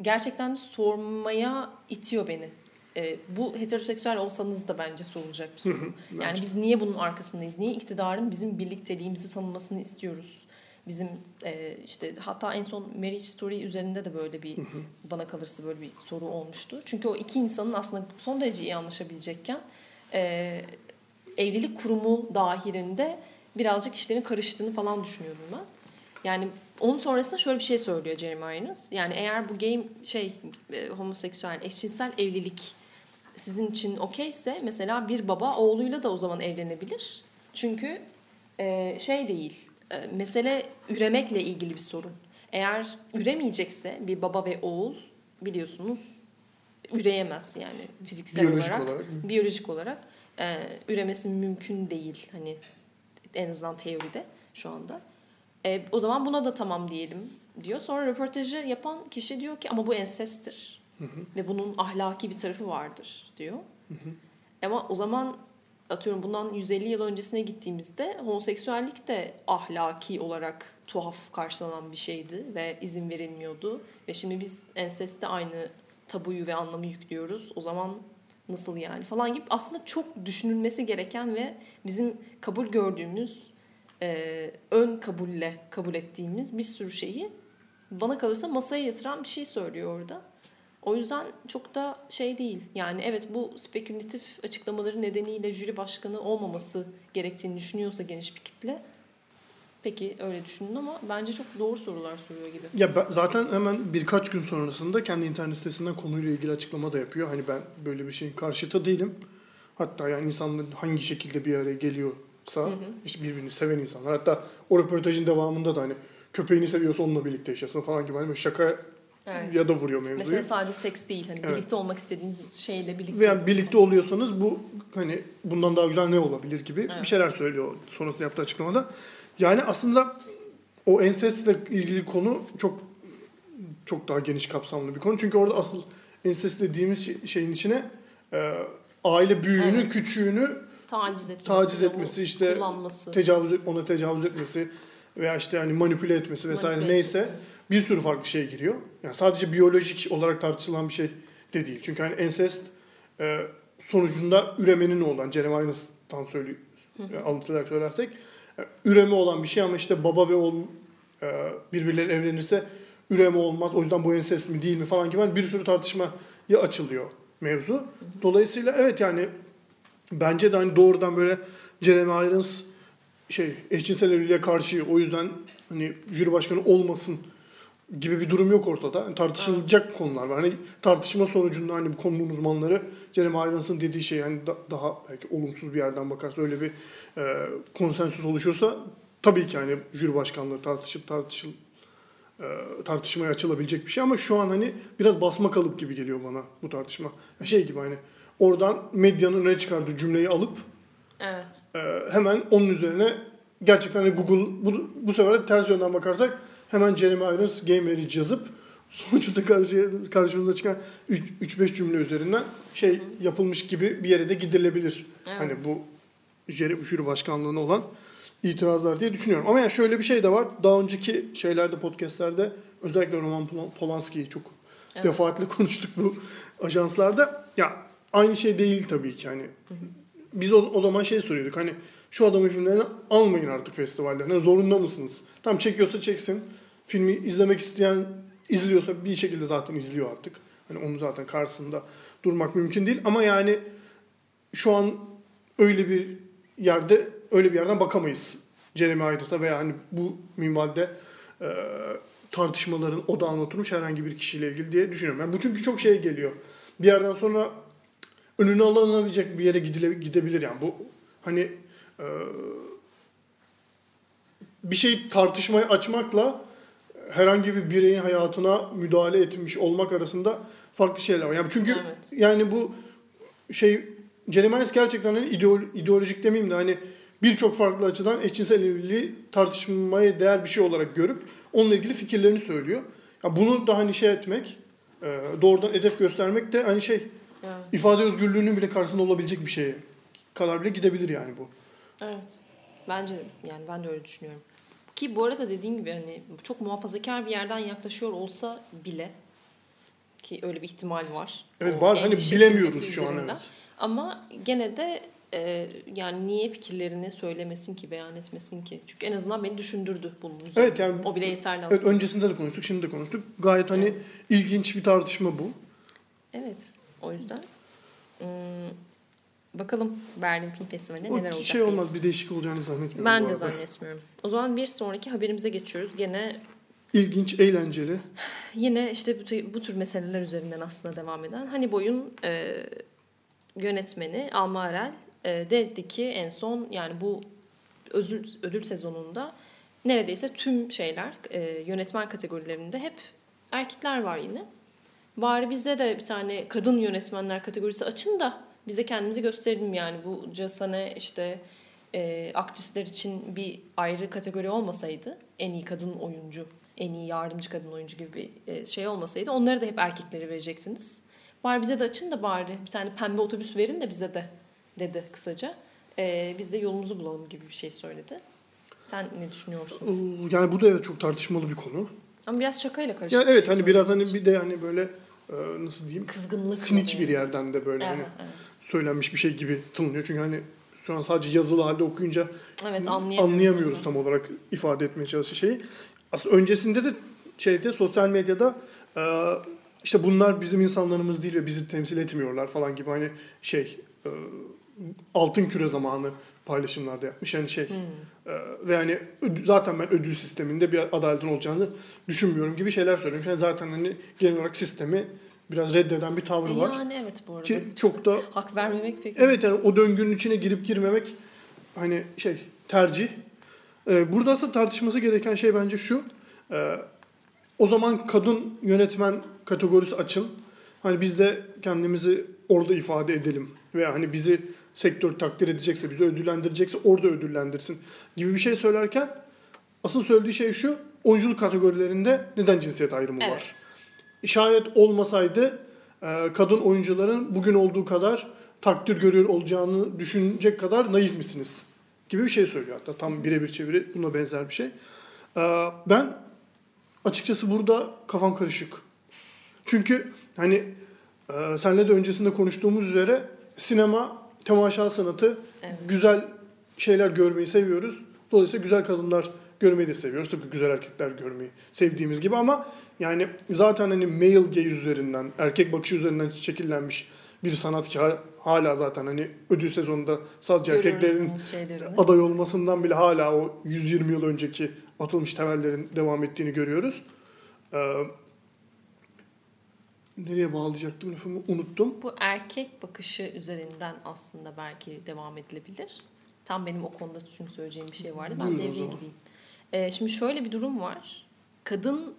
Speaker 1: gerçekten sormaya itiyor beni. E, bu heteroseksüel olsanız da bence sorulacak bir soru. yani biz niye bunun arkasındayız? Niye iktidarın bizim birlikteliğimizi tanımasını istiyoruz? Bizim e, işte hatta en son Marriage Story üzerinde de böyle bir bana kalırsa böyle bir soru olmuştu. Çünkü o iki insanın aslında son derece iyi anlaşabilecekken e, evlilik kurumu dahilinde birazcık işlerin karıştığını falan düşünüyorum ben. Yani onun sonrasında şöyle bir şey söylüyor Jeremy Irons. Yani eğer bu game şey e, homoseksüel, eşcinsel evlilik sizin için okeyse mesela bir baba oğluyla da o zaman evlenebilir. Çünkü e, şey değil, e, mesele üremekle ilgili bir sorun. Eğer üremeyecekse bir baba ve oğul biliyorsunuz üreyemez yani fiziksel
Speaker 2: Biyolojik
Speaker 1: olarak,
Speaker 2: olarak.
Speaker 1: biyolojik olarak e, üremesi mümkün değil hani en azından teoride şu anda. E, o zaman buna da tamam diyelim diyor. Sonra röportajı yapan kişi diyor ki ama bu ensesttir. Ve bunun ahlaki bir tarafı vardır diyor. Ama o zaman atıyorum bundan 150 yıl öncesine gittiğimizde homoseksüellik de ahlaki olarak tuhaf karşılanan bir şeydi ve izin verilmiyordu. Ve şimdi biz enseste aynı tabuyu ve anlamı yüklüyoruz. O zaman nasıl yani falan gibi aslında çok düşünülmesi gereken ve bizim kabul gördüğümüz e, ön kabulle kabul ettiğimiz bir sürü şeyi bana kalırsa masaya yatıran bir şey söylüyor orada. O yüzden çok da şey değil. Yani evet bu spekülatif açıklamaları nedeniyle jüri başkanı olmaması gerektiğini düşünüyorsa geniş bir kitle. Peki öyle düşünün ama bence çok doğru sorular soruyor gibi.
Speaker 2: Ya ben, zaten hemen birkaç gün sonrasında kendi internet sitesinden konuyla ilgili açıklama da yapıyor. Hani ben böyle bir şeyin karşıtı değilim. Hatta yani insanların hangi şekilde bir araya geliyorsa işte birbirini seven insanlar. Hatta o röportajın devamında da hani köpeğini seviyorsa onunla birlikte yaşasın falan gibi hani böyle şaka
Speaker 1: Evet.
Speaker 2: ya da vuruyor mevzuyu.
Speaker 1: Mesela sadece seks değil. Hani
Speaker 2: Evet.
Speaker 1: birlikte olmak istediğiniz şeyle birlikte.
Speaker 2: Veya birlikte oluyorsanız bu hani bundan daha güzel ne olabilir gibi
Speaker 1: Evet.
Speaker 2: bir şeyler söylüyor sonrasında yaptığı açıklamada. Yani aslında o ensestle ilgili konu çok çok daha geniş kapsamlı bir konu. Çünkü orada asıl ensest dediğimiz şey- şeyin içine e, aile büyüğünü,
Speaker 1: Evet.
Speaker 2: küçüğünü
Speaker 1: taciz etmesi.
Speaker 2: taciz etmesi, işte
Speaker 1: kullanması.
Speaker 2: tecavüz ona tecavüz etmesi veya işte hani manipüle etmesi vesaire
Speaker 1: manipüle
Speaker 2: neyse
Speaker 1: etmesi.
Speaker 2: bir sürü farklı şey giriyor. Yani sadece biyolojik olarak tartışılan bir şey de değil. Çünkü hani ensest e, sonucunda üremenin olan Jeremy Irons'tan söylüyor e, alıntılarak söylersek üreme olan bir şey ama işte baba ve oğul e, birbirleriyle evlenirse üreme olmaz. O yüzden bu ensest mi değil mi falan gibi bir sürü tartışmaya açılıyor mevzu. Dolayısıyla evet yani bence de hani doğrudan böyle Jeremy Irons şey eşcinsel evliliğe karşı o yüzden hani jüri başkanı olmasın gibi bir durum yok ortada. Yani tartışılacak konular var. Hani tartışma sonucunda hani bu konunun uzmanları Jeremy Irons'ın dediği şey yani da- daha belki olumsuz bir yerden bakarsa öyle bir e, konsensüs oluşursa tabii ki hani jüri başkanlığı tartışıp tartışıl e, tartışmaya açılabilecek bir şey ama şu an hani biraz basma kalıp gibi geliyor bana bu tartışma. Şey gibi hani oradan medyanın öne çıkardığı cümleyi alıp
Speaker 1: Evet.
Speaker 2: ee, hemen onun üzerine gerçekten de Google bu, bu sefer de ters yönden bakarsak hemen Jeremy Irons Game Marriage yazıp sonuçta karşıya, karşımıza çıkan 3-5 cümle üzerinden şey yapılmış gibi bir yere de gidilebilir.
Speaker 1: Evet.
Speaker 2: Hani bu jüri, jüri başkanlığına olan itirazlar diye düşünüyorum. Ama yani şöyle bir şey de var. Daha önceki şeylerde, podcastlerde özellikle Roman Pol- Polanski'yi çok
Speaker 1: Evet.
Speaker 2: defaatle konuştuk bu ajanslarda. Ya aynı şey değil tabii ki hani. Biz o, o zaman şey soruyorduk hani şu adamın filmlerini almayın artık festivallerine. Zorunda mısınız? Tam çekiyorsa çeksin. Filmi izlemek isteyen izliyorsa bir şekilde zaten izliyor artık. Hani onun zaten karşısında durmak mümkün değil. Ama yani şu an öyle bir yerde öyle bir yerden bakamayız. Jeremy Irons'a veya hani bu minvalde e, tartışmaların odağına oturmuş herhangi bir kişiyle ilgili diye düşünüyorum. Yani bu çünkü çok şey geliyor. Bir yerden sonra önüne alınabilecek bir yere gidile, gidebilir yani. Bu hani e, bir şey tartışmayı açmakla herhangi bir bireyin hayatına müdahale etmiş olmak arasında farklı şeyler var. Yani çünkü
Speaker 1: Evet.
Speaker 2: yani bu şey Irons gerçekten hani ideolo- ideolojik demeyeyim de hani birçok farklı açıdan eşcinsel evliliği tartışmaya değer bir şey olarak görüp onunla ilgili fikirlerini söylüyor. Ya bunu da hani şey etmek, e, doğrudan hedef göstermek de hani şey
Speaker 1: Evet.
Speaker 2: ifade özgürlüğünün bile karşısında olabilecek bir şeye kadar bile gidebilir yani bu.
Speaker 1: Evet. Bence yani ben de öyle düşünüyorum. Ki bu arada dediğin gibi hani çok muhafazakar bir yerden yaklaşıyor olsa bile ki öyle bir ihtimal var.
Speaker 2: Evet var hani bilemiyoruz şu an evet.
Speaker 1: Ama gene de e, yani niye fikirlerini söylemesin ki, beyan etmesin ki? Çünkü en azından beni düşündürdü bunun üzerine.
Speaker 2: Evet yani
Speaker 1: O bile yeterli
Speaker 2: evet,
Speaker 1: aslında.
Speaker 2: öncesinde de konuştuk, şimdi de konuştuk. Gayet hani ilginç bir tartışma bu.
Speaker 1: Evet. O yüzden hmm, bakalım Berlin Film Festivali'nde
Speaker 2: O
Speaker 1: neler olacak.
Speaker 2: şey olmaz, bir değişik olacağını zannetmiyorum.
Speaker 1: Ben de zannetmiyorum. O zaman bir sonraki haberimize geçiyoruz. Gene
Speaker 2: İlginç, eğlenceli.
Speaker 1: Yine işte bu, bu tür meseleler üzerinden aslında devam eden. Hani boyun e, yönetmeni Alma Arel e, dedi ki en son yani bu ödül, ödül sezonunda neredeyse tüm şeyler e, yönetmen kategorilerinde hep erkekler var yine. Bari bizde de bir tane kadın yönetmenler kategorisi açın da bize kendimizi gösterelim yani bu Casane işte e, aktrisler için bir ayrı kategori olmasaydı en iyi kadın oyuncu, en iyi yardımcı kadın oyuncu gibi bir e, şey olmasaydı onları da hep erkekleri verecektiniz. Bari bize de açın da bari bir tane pembe otobüs verin de bize de dedi kısaca. E, biz de yolumuzu bulalım gibi bir şey söyledi. Sen ne düşünüyorsun?
Speaker 2: Oo, Yani bu da evet çok tartışmalı bir konu.
Speaker 1: Ama biraz şakayla karışık.
Speaker 2: Ya evet
Speaker 1: şey
Speaker 2: hani biraz hani bir de hani böyle e, nasıl diyeyim
Speaker 1: kızgınlık
Speaker 2: siniç bir yerden de böyle hani
Speaker 1: Evet, evet.
Speaker 2: Söylenmiş bir şey gibi tınlıyor. Çünkü hani şu an sadece yazılı halde okuyunca
Speaker 1: Evet
Speaker 2: anlayamıyoruz tam olarak ifade etmeye çalıştığı şeyi. Aslında öncesinde de şeyde sosyal medyada e, işte bunlar bizim insanlarımız değil ve bizi temsil etmiyorlar falan gibi hani şey e, altın küre zamanı paylaşımlarda yapmış. Yani şey
Speaker 1: Hmm.
Speaker 2: e, ve hani zaten ben ödül sisteminde bir adaletin olacağını düşünmüyorum gibi şeyler söylemiş. Yani zaten hani genel olarak sistemi biraz reddeden bir tavrı var.
Speaker 1: Yani evet bu arada.
Speaker 2: Ki çok da
Speaker 1: Hak vermemek pek.
Speaker 2: Evet yani o döngünün içine girip girmemek hani şey tercih. Ee, burada aslında tartışması gereken şey bence şu. Ee, o zaman kadın yönetmen kategorisi açın. Hani biz de kendimizi orada ifade edelim. Veya hani bizi sektör takdir edecekse, bizi ödüllendirecekse orada ödüllendirsin gibi bir şey söylerken asıl söylediği şey şu. Oyunculuk kategorilerinde neden cinsiyet ayrımı var? Şayet olmasaydı e, kadın oyuncuların bugün olduğu kadar takdir görüyor olacağını düşünecek kadar naif misiniz? Gibi bir şey söylüyor hatta. Tam birebir çeviri buna benzer bir şey. E, Ben açıkçası burada kafam karışık. Çünkü hani e, senle de öncesinde konuştuğumuz üzere sinema, temaşa sanatı
Speaker 1: Evet.
Speaker 2: güzel şeyler görmeyi seviyoruz. Dolayısıyla güzel kadınlar görmeyi de seviyoruz. Tıpkı güzel erkekler görmeyi sevdiğimiz gibi ama yani zaten hani male gaze üzerinden, erkek bakışı üzerinden şekillenmiş bir sanat ki ha- hala zaten hani ödül sezonunda sadece
Speaker 1: Görüyoruz
Speaker 2: erkeklerin aday olmasından bile hala o 120 yıl önceki atılmış temellerin devam ettiğini görüyoruz. Ee, nereye bağlayacaktım lafımı unuttum.
Speaker 1: Bu erkek bakışı üzerinden aslında belki devam edilebilir. Tam benim o konuda çünkü söyleyeceğim bir şey vardı. Ben devreye gideyim. Ee, şimdi şöyle bir durum var. Kadın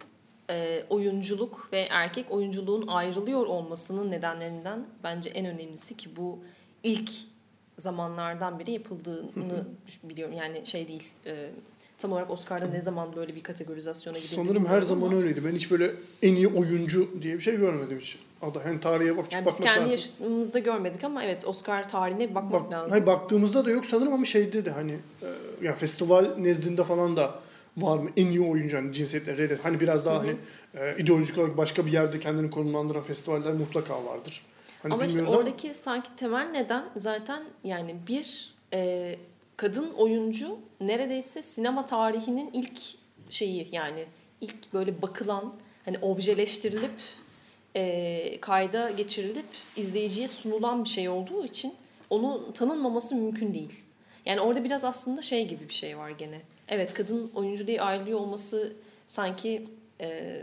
Speaker 1: e, oyunculuk ve erkek oyunculuğun ayrılıyor olmasının nedenlerinden bence en önemlisi ki bu ilk zamanlardan beri yapıldığını biliyorum. Yani şey değil. e, tam olarak Oscar'da ne zaman böyle bir kategorizasyona gidildi
Speaker 2: Sanırım her zaman
Speaker 1: ama-
Speaker 2: öyleydi. Ben hiç böyle en iyi oyuncu diye bir şey görmedim hiç. Aday. Hani tarihe bak,
Speaker 1: Yani biz
Speaker 2: bakmak
Speaker 1: kendi
Speaker 2: lazım.
Speaker 1: yaşımızda görmedik ama evet Oscar tarihine bakmak
Speaker 2: Bak,
Speaker 1: lazım.
Speaker 2: hayır, baktığımızda da yok sanırım ama şeyde de hani e, ya festival nezdinde falan da var mı en iyi oyuncu hani cinsiyetle reddet. Hani biraz daha hani e, ideolojik olarak başka bir yerde kendini konumlandıran festivaller mutlaka vardır. Hani
Speaker 1: ama işte oradaki sanki temel neden zaten yani bir e, kadın oyuncu neredeyse sinema tarihinin ilk şeyi yani ilk böyle bakılan hani objeleştirilip e, kayda geçirilip izleyiciye sunulan bir şey olduğu için onun tanınmaması mümkün değil. Yani orada biraz aslında şey gibi bir şey var gene. Evet kadın oyuncu diye ayrılıyor olması sanki e,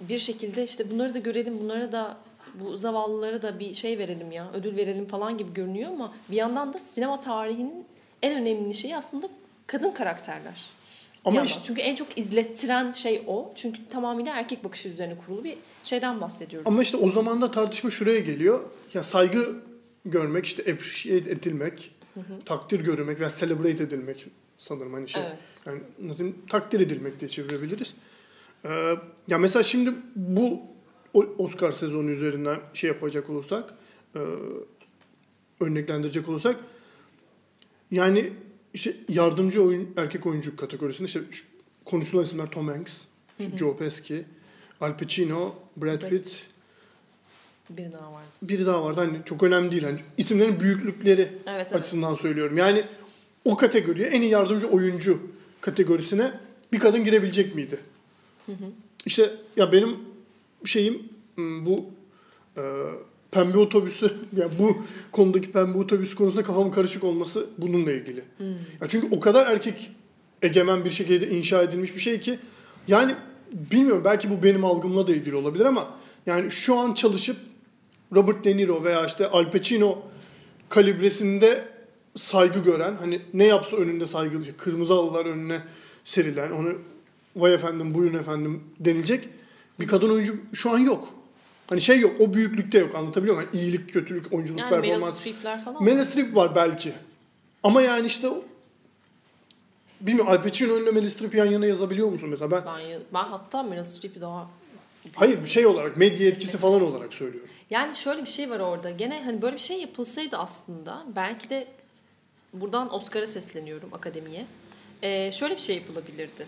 Speaker 1: bir şekilde işte bunları da görelim, bunlara da bu zavallılara da bir şey verelim ya, ödül verelim falan gibi görünüyor ama bir yandan da sinema tarihinin en önemli şeyi aslında kadın karakterler.
Speaker 2: Ama işte
Speaker 1: Çünkü en çok izlettiren şey o. Çünkü tamamıyla erkek bakışı üzerine kurulu bir şeyden bahsediyoruz.
Speaker 2: ama işte o zaman da tartışma şuraya geliyor. Ya saygı görmek, işte appreciate edilmek, takdir görmek veya celebrate edilmek sanırım hani şey.
Speaker 1: Evet.
Speaker 2: Yani nasıl takdir edilmek diye çevirebiliriz. Ee, ya mesela şimdi bu Oscar sezonu üzerinden şey yapacak olursak, e, örneklendirecek olursak, yani işte yardımcı oyun erkek oyuncu kategorisinde işte şu konuşulan isimler Tom Hanks, işte Joe Pesci, Al Pacino, Brad Pitt,
Speaker 1: biri daha vardı.
Speaker 2: Biri daha vardı. Hani çok önemli değil. Hani isimlerin büyüklükleri
Speaker 1: Evet evet.
Speaker 2: açısından söylüyorum. Yani o kategoriye en iyi yardımcı oyuncu kategorisine bir kadın girebilecek miydi? İşte ya benim şeyim hmm, bu e, pembe otobüsü ya bu konudaki pembe otobüs konusunda kafamın karışık olması bununla ilgili. Ya çünkü o kadar erkek egemen bir şekilde inşa edilmiş bir şey ki yani bilmiyorum belki bu benim algımla da ilgili olabilir ama yani şu an çalışıp Robert De Niro veya işte Al Pacino kalibresinde saygı gören hani ne yapsa önünde saygılı işte kırmızı halılar önüne serilen onu vay efendim buyurun efendim denilecek bir kadın oyuncu şu an yok. Hani şey yok o büyüklükte yok anlatabiliyor muyum? Yani iyilik kötülük oyunculuk
Speaker 1: Yani Meryl
Speaker 2: performans.
Speaker 1: Streep'ler falan.
Speaker 2: Meryl Streep var belki. Ama yani işte bilmiyorum Al Pacino ile Meryl Streep'i yan yana yazabiliyor musun mesela? Ben
Speaker 1: Ben, ben hatta Meryl Streep'i daha
Speaker 2: hayır bir şey olarak medya etkisi falan olarak söylüyorum.
Speaker 1: Yani şöyle bir şey var orada. Gene hani böyle bir şey yapılsaydı aslında belki de buradan Oscar'a sesleniyorum akademiye. Ee, şöyle bir şey yapılabilirdi.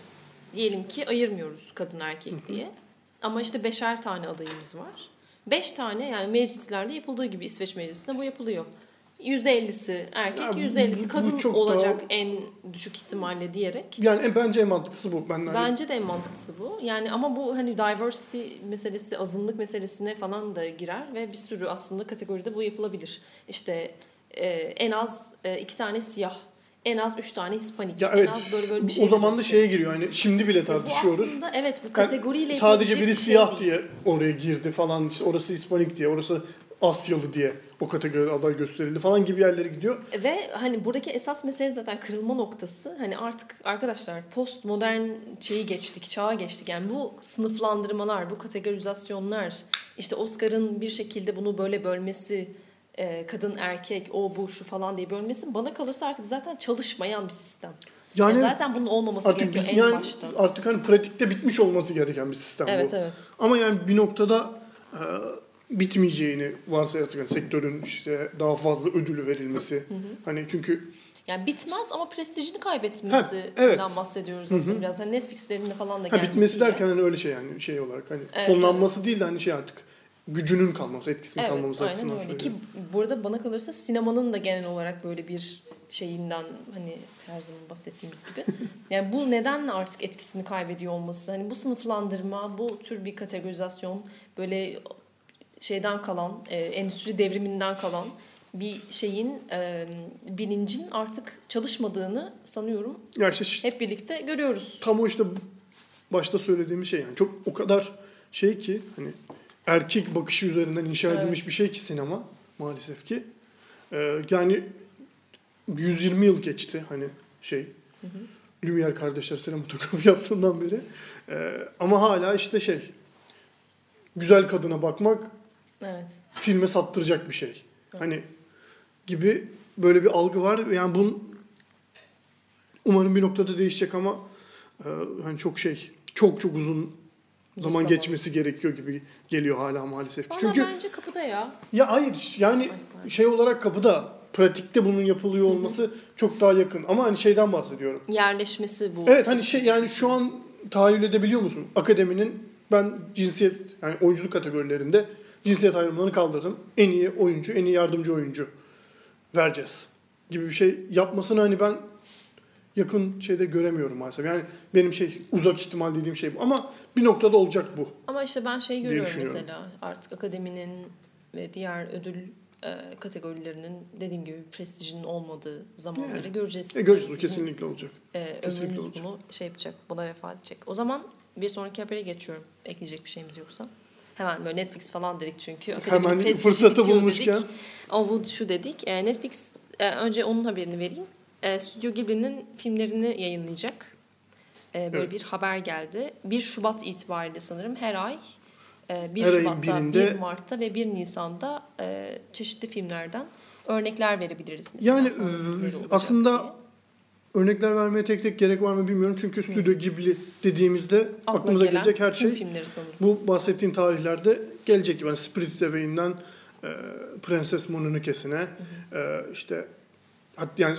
Speaker 1: Diyelim ki ayırmıyoruz kadın erkek diye. Ama işte beşer tane adayımız var. Beş tane yani meclislerde yapıldığı gibi İsveç meclisinde bu yapılıyor. %50'si erkek,
Speaker 2: Ya bu-
Speaker 1: %50'si
Speaker 2: bu
Speaker 1: kadın
Speaker 2: çok
Speaker 1: olacak
Speaker 2: daha-
Speaker 1: en düşük ihtimalle diyerek.
Speaker 2: Yani en, bence en mantıklısı bu. Ben hani
Speaker 1: Bence de en mantıklısı bu. Yani ama bu hani diversity meselesi, azınlık meselesine falan da girer ve bir sürü aslında kategoride bu yapılabilir. İşte e, en az e, iki tane siyah, en az üç tane hispanik,
Speaker 2: Ya
Speaker 1: en
Speaker 2: evet.
Speaker 1: az böyle böyle bir
Speaker 2: bu-
Speaker 1: şey.
Speaker 2: o zaman da şeye giriyor. Hani şimdi bile
Speaker 1: E,
Speaker 2: tartışıyoruz.
Speaker 1: Bu aslında evet bu
Speaker 2: Yani
Speaker 1: kategoriyle
Speaker 2: sadece
Speaker 1: yapılabilecek
Speaker 2: biri
Speaker 1: bir şey
Speaker 2: siyah
Speaker 1: değil.
Speaker 2: diye oraya girdi falan işte orası Hispanik diye orası Asyalı diye o kategoride aday gösterildi falan gibi yerlere gidiyor.
Speaker 1: Ve hani buradaki esas mesele zaten kırılma noktası. Hani artık arkadaşlar post modern şeyi geçtik, çağa geçtik. Yani bu sınıflandırmalar, bu kategorizasyonlar, işte Oscar'ın bir şekilde bunu böyle bölmesi, e, kadın erkek, o bu şu falan diye bölmesi bana kalırsa artık zaten çalışmayan bir sistem.
Speaker 2: Yani
Speaker 1: Yani zaten bunun olmaması
Speaker 2: artık
Speaker 1: gerekiyor
Speaker 2: bit-
Speaker 1: en başta.
Speaker 2: artık hani pratikte bitmiş olması gereken bir sistem
Speaker 1: Evet
Speaker 2: bu.
Speaker 1: evet.
Speaker 2: Ama yani bir noktada e, bitmeyeceğini varsayarsak hani sektörün işte daha fazla ödülü verilmesi. Hani çünkü
Speaker 1: Yani bitmez ama prestijini kaybetmesinden
Speaker 2: evet.
Speaker 1: bahsediyoruz aslında biraz. Hani Netflix'lerinde falan da
Speaker 2: ha, bitmesi derken hani öyle şey yani şey olarak hani
Speaker 1: Evet,
Speaker 2: fonlanması
Speaker 1: evet.
Speaker 2: değil de hani şey artık gücünün kalması, etkisinin
Speaker 1: Evet
Speaker 2: kalmaması
Speaker 1: aynen
Speaker 2: açısından
Speaker 1: öyle ki burada bana kalırsa sinemanın da genel olarak böyle bir şeyinden hani her zaman bahsettiğimiz gibi. yani bu nedenle artık etkisini kaybediyor olması. Hani bu sınıflandırma, bu tür bir kategorizasyon böyle şeyden kalan, e, endüstri devriminden kalan bir şeyin e, bilincin artık çalışmadığını sanıyorum
Speaker 2: Ya işte
Speaker 1: hep birlikte görüyoruz.
Speaker 2: tam o işte başta söylediğimiz şey yani çok o kadar şey ki hani erkek bakışı üzerinden inşa
Speaker 1: Evet.
Speaker 2: edilmiş bir şey ki sinema maalesef ki. Ee, yani 120 yıl geçti hani şey Lumière kardeşler sinematografi yaptığından beri. Ee, ama hala işte şey güzel kadına bakmak
Speaker 1: Evet.
Speaker 2: filme sattıracak bir şey. Hani gibi böyle bir algı var. Yani bunun umarım bir noktada değişecek ama e, hani çok şey çok çok uzun zaman
Speaker 1: zaman.
Speaker 2: geçmesi gerekiyor gibi geliyor hala maalesef.
Speaker 1: Ama
Speaker 2: Çünkü
Speaker 1: bence kapıda ya.
Speaker 2: ya hayır yani
Speaker 1: Ay, pardon.
Speaker 2: şey olarak kapıda pratikte bunun yapılıyor olması çok daha yakın. Ama hani şeyden bahsediyorum.
Speaker 1: Yerleşmesi bu.
Speaker 2: Evet hani şey yani şu an tahayyül edebiliyor musun? Akademinin ben cinsiyet yani oyunculuk kategorilerinde cinsiyet ayrımlarını kaldırdım. En iyi oyuncu, en iyi yardımcı oyuncu vereceğiz gibi bir şey yapmasını hani ben yakın şeyde göremiyorum maalesef. Yani benim şey uzak ihtimal dediğim şey bu. Ama bir noktada olacak bu.
Speaker 1: Ama işte ben şeyi görüyorum mesela artık akademinin ve diğer ödül e, kategorilerinin dediğim gibi prestijinin olmadığı zamanları
Speaker 2: Yani.
Speaker 1: göreceğiz.
Speaker 2: E, göreceğiz kesinlikle olacak.
Speaker 1: E,
Speaker 2: kesinlikle olacak.
Speaker 1: bunu şey yapacak, buna vefat edecek. O zaman bir sonraki habere geçiyorum. Ekleyecek bir şeyimiz yoksa. Hemen böyle Netflix falan dedik çünkü.
Speaker 2: Hemen fırsatı bulmuşken.
Speaker 1: Dedik. Ama bu şu dedik. E, Netflix e, önce onun haberini vereyim. E, Stüdyo Ghibli'nin filmlerini yayınlayacak. E, böyle
Speaker 2: Evet.
Speaker 1: bir haber geldi. 1 Şubat itibariyle sanırım her ay e, 1
Speaker 2: Her ayın
Speaker 1: Şubat'ta,
Speaker 2: birinde-
Speaker 1: 1 Mart'ta ve 1 Nisan'da e, çeşitli filmlerden örnekler verebiliriz. Mesela.
Speaker 2: Yani, e, aslında
Speaker 1: diye.
Speaker 2: Örnekler vermeye tek tek gerek var mı bilmiyorum. Çünkü Stüdyo Ghibli dediğimizde
Speaker 1: Akla
Speaker 2: aklımıza
Speaker 1: gelen
Speaker 2: gelecek her şey bu bahsettiğin tarihlerde gelecek. Yani Spirited Away'inden e, Prenses Mononoke'sine e, işte hatta yani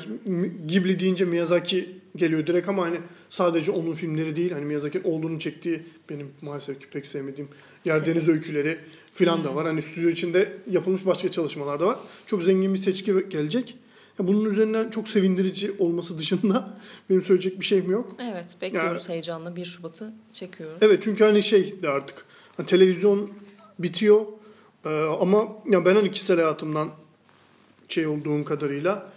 Speaker 2: Ghibli deyince Miyazaki geliyor direkt ama hani sadece onun filmleri değil hani Miyazaki'nin olduğunu çektiği benim maalesef ki pek sevmediğim Yer Deniz Öyküleri filan da var. Hani stüdyo içinde yapılmış başka çalışmalar da var. Çok zengin bir seçki gelecek. Bunun üzerinden çok sevindirici olması dışında benim söyleyecek bir şeyim yok.
Speaker 1: Evet bekliyoruz heyecanla 1 Şubat'ı çekiyoruz.
Speaker 2: Evet çünkü hani şey de artık hani televizyon bitiyor ee, ama ya ben hani kişisel hayatımdan şey olduğum kadarıyla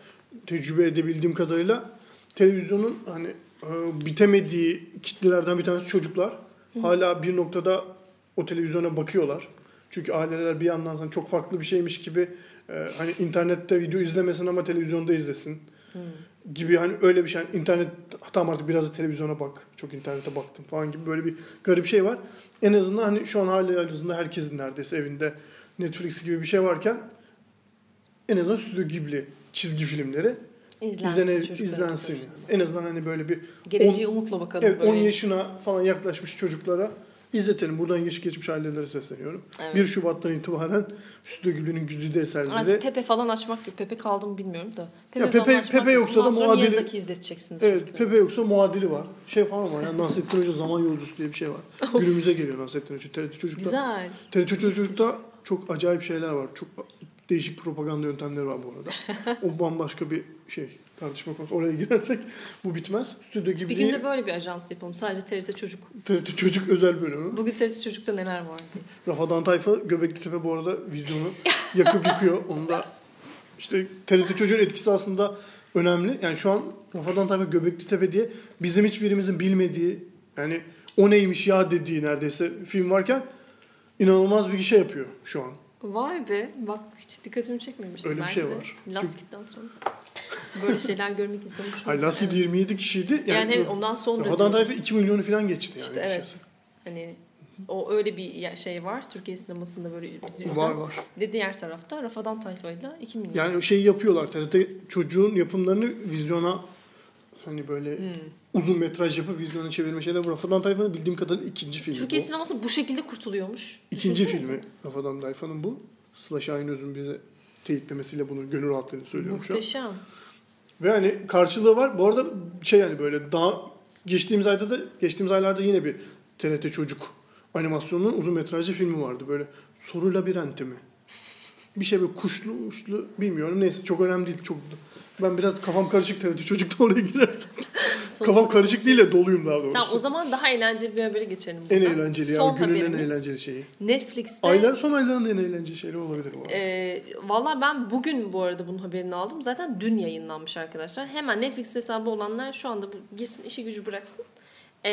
Speaker 2: tecrübe edebildiğim kadarıyla televizyonun hani e, bitemediği kitlelerden bir tanesi çocuklar. Hala bir noktada o televizyona bakıyorlar. Çünkü aileler bir yandan sana çok farklı bir şeymiş gibi e, hani internette video izlemesin ama televizyonda izlesin. Gibi hani öyle bir şey. Yani internet tamam artık biraz da televizyona bak. Çok internete baktım falan gibi böyle bir garip şey var. En azından hani şu an hali hazırda herkesin neredeyse evinde Netflix gibi bir şey varken en azından Stüdyo Ghibli çizgi filmleri
Speaker 1: İzlensin,
Speaker 2: izlene, izlensin. En azından hani böyle bir
Speaker 1: Geleceğe umutla bakalım.
Speaker 2: evet, 10
Speaker 1: böyle.
Speaker 2: yaşına falan yaklaşmış çocuklara izletelim. Buradan yaş geçmiş ailelere sesleniyorum.
Speaker 1: Evet.
Speaker 2: 1 Şubat'tan itibaren Stüdyo Ghibli'nin güzide eserleri.
Speaker 1: Artık Pepe falan açmak yok. Pepe kaldı mı bilmiyorum da. Pepe,
Speaker 2: Ya Pepe- Pepe
Speaker 1: yok.
Speaker 2: yoksa da muadili-
Speaker 1: Miyazaki izleteceksiniz.
Speaker 2: Evet,
Speaker 1: çocuklara.
Speaker 2: Pepe yoksa muadili var. Şey falan var. Yani Nasrettin Hoca zaman yolcusu diye bir şey var. Günümüze geliyor Nasrettin Hoca. TRT Çocuk'ta.
Speaker 1: Güzel.
Speaker 2: TRT Çocuk'ta çok acayip şeyler var. Çok değişik propaganda yöntemleri var bu arada. o bambaşka bir şey. Tartışma konusu. Oraya girersek bu bitmez. Stüdyo gibi
Speaker 1: Bir gün de böyle bir ajans yapalım. Sadece TRT Çocuk.
Speaker 2: TRT Çocuk özel bölümü.
Speaker 1: Bugün TRT Çocuk'ta neler vardı?
Speaker 2: Rafadan Tayfa Göbekli Tepe bu arada vizyonu yakıp yıkıyor. Onu da işte TRT Çocuğun etkisi aslında önemli. Yani şu an Rafadan Tayfa Göbekli Tepe diye bizim hiçbirimizin bilmediği yani o neymiş ya dediği neredeyse film varken inanılmaz bir şey yapıyor şu an.
Speaker 1: Vay be. Bak hiç dikkatimi çekmemişti.
Speaker 2: Öyle bir şey
Speaker 1: de
Speaker 2: var.
Speaker 1: Laskit'ten sonra. Böyle şeyler görmek insanı.
Speaker 2: Hayır Lasket 27 kişiydi.
Speaker 1: Yani,
Speaker 2: Yani,
Speaker 1: evet, ondan sonra diyorum.
Speaker 2: Tayfa 2 milyonu falan geçti yani.
Speaker 1: İşte evet.
Speaker 2: şeysi.
Speaker 1: Hani o öyle bir şey var. Türkiye sinemasında böyle bizi üzen.
Speaker 2: Var var.
Speaker 1: De diğer tarafta Rafadan Tayfa'yla 2 milyon.
Speaker 2: Yani o şeyi yapıyorlar. TRT çocuğun yapımlarını vizyona hani böyle
Speaker 1: Hmm.
Speaker 2: Uzun metraj yapıp vizyona çevirme şeyler. Rafadan Tayfa'nın bildiğim kadarıyla ikinci filmi
Speaker 1: Türkiye
Speaker 2: bu.
Speaker 1: sineması bu şekilde kurtuluyormuş.
Speaker 2: İkinci
Speaker 1: Düşünsenize.
Speaker 2: filmi Rafadan Tayfa'nın bu. Sıla Şahinöz'ün bize teyitlemesiyle bunu gönül rahatlığıyla söylüyorum şu an.
Speaker 1: Muhteşem.
Speaker 2: Ve hani karşılığı var. Bu arada şey yani böyle daha geçtiğimiz ayda da geçtiğimiz aylarda yine bir TRT çocuk animasyonunun uzun metrajlı filmi vardı. Böyle soru labirenti mi? Bir şey böyle kuşlu muşlu bilmiyorum. Neyse çok önemli değil. Çok ben biraz kafam karışık TRT çocukta oraya girersem. kafam karışık değil de doluyum daha doğrusu.
Speaker 1: Tamam o zaman daha eğlenceli bir habere geçelim.
Speaker 2: en
Speaker 1: buradan.
Speaker 2: eğlenceli ya.
Speaker 1: Son
Speaker 2: Günün en
Speaker 1: haberimiz.
Speaker 2: eğlenceli şeyi.
Speaker 1: Netflix'te
Speaker 2: Aylar son ayların en eğlenceli şeyleri olabilir bu arada.
Speaker 1: e, valla ben bugün bu arada bunun haberini aldım. Zaten dün yayınlanmış arkadaşlar. Hemen Netflix hesabı olanlar şu anda bu, gitsin işi gücü bıraksın. E,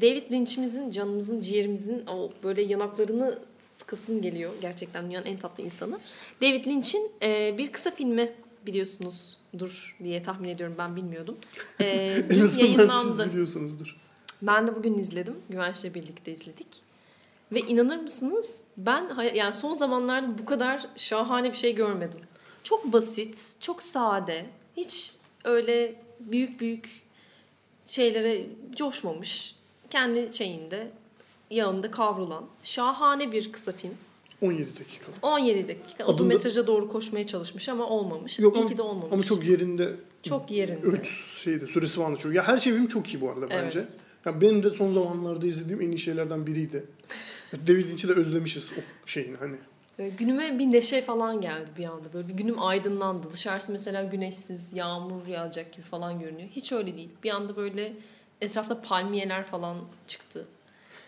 Speaker 1: David Lynch'imizin, canımızın, ciğerimizin o böyle yanaklarını sıkasım geliyor. Gerçekten dünyanın en tatlı insanı. David Lynch'in e, bir kısa filmi biliyorsunuz dur diye tahmin ediyorum ben bilmiyordum. E,
Speaker 2: en azından
Speaker 1: yayınlandı.
Speaker 2: siz biliyorsunuzdur.
Speaker 1: Ben de bugün izledim. Güvenç'le birlikte izledik. Ve inanır mısınız ben yani son zamanlarda bu kadar şahane bir şey görmedim. Çok basit, çok sade. Hiç öyle büyük büyük şeylere coşmamış. Kendi şeyinde, yağında kavrulan şahane bir kısa film.
Speaker 2: 17 dakikalık.
Speaker 1: 17 dakika. Uzun
Speaker 2: Adında-
Speaker 1: metraja doğru koşmaya çalışmış ama olmamış.
Speaker 2: Yok
Speaker 1: İyi
Speaker 2: ama,
Speaker 1: ki de olmamış.
Speaker 2: ama çok yerinde
Speaker 1: çok yerinde.
Speaker 2: Öğüt şeydi, süresi falan da çok. Ya her şey film çok iyi bu arada bence.
Speaker 1: Evet.
Speaker 2: Ya benim de son zamanlarda izlediğim en iyi şeylerden biriydi. David Lynch'i de özlemişiz o şeyin hani.
Speaker 1: Böyle günüme bir neşe falan geldi bir anda. Böyle bir günüm aydınlandı. Dışarısı mesela güneşsiz, yağmur yağacak gibi falan görünüyor. Hiç öyle değil. Bir anda böyle etrafta palmiyeler falan çıktı.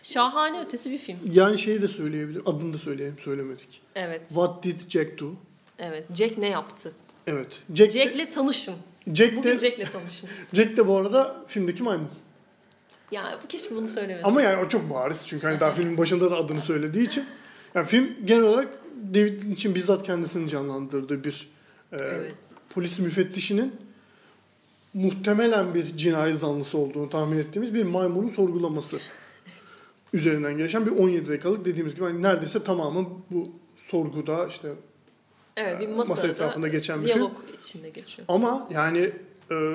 Speaker 1: Şahane ötesi bir film.
Speaker 2: Yani şeyi de söyleyebilirim. Adını da söyleyelim, söylemedik.
Speaker 1: Evet.
Speaker 2: What did Jack do?
Speaker 1: Evet. Jack ne yaptı?
Speaker 2: Evet. Jack, de,
Speaker 1: Jack'le tanışın.
Speaker 2: Jack,
Speaker 1: Bugün
Speaker 2: de,
Speaker 1: Jack'le tanışın.
Speaker 2: Jack de bu arada filmdeki maymun.
Speaker 1: Ya keşke bunu söylemesin.
Speaker 2: Ama yani o çok bariz. Çünkü hani daha filmin başında da adını söylediği için. Yani film genel olarak David Lynch'in bizzat kendisini canlandırdığı bir e,
Speaker 1: Evet.
Speaker 2: polis müfettişinin muhtemelen bir cinayet zanlısı olduğunu tahmin ettiğimiz bir maymunun sorgulaması üzerinden gelişen bir 17 dakikalık dediğimiz gibi hani neredeyse tamamı bu sorguda işte
Speaker 1: Evet bir
Speaker 2: masa
Speaker 1: masada
Speaker 2: etrafında geçen bir film.
Speaker 1: diyalog içinde geçiyor.
Speaker 2: ama yani e,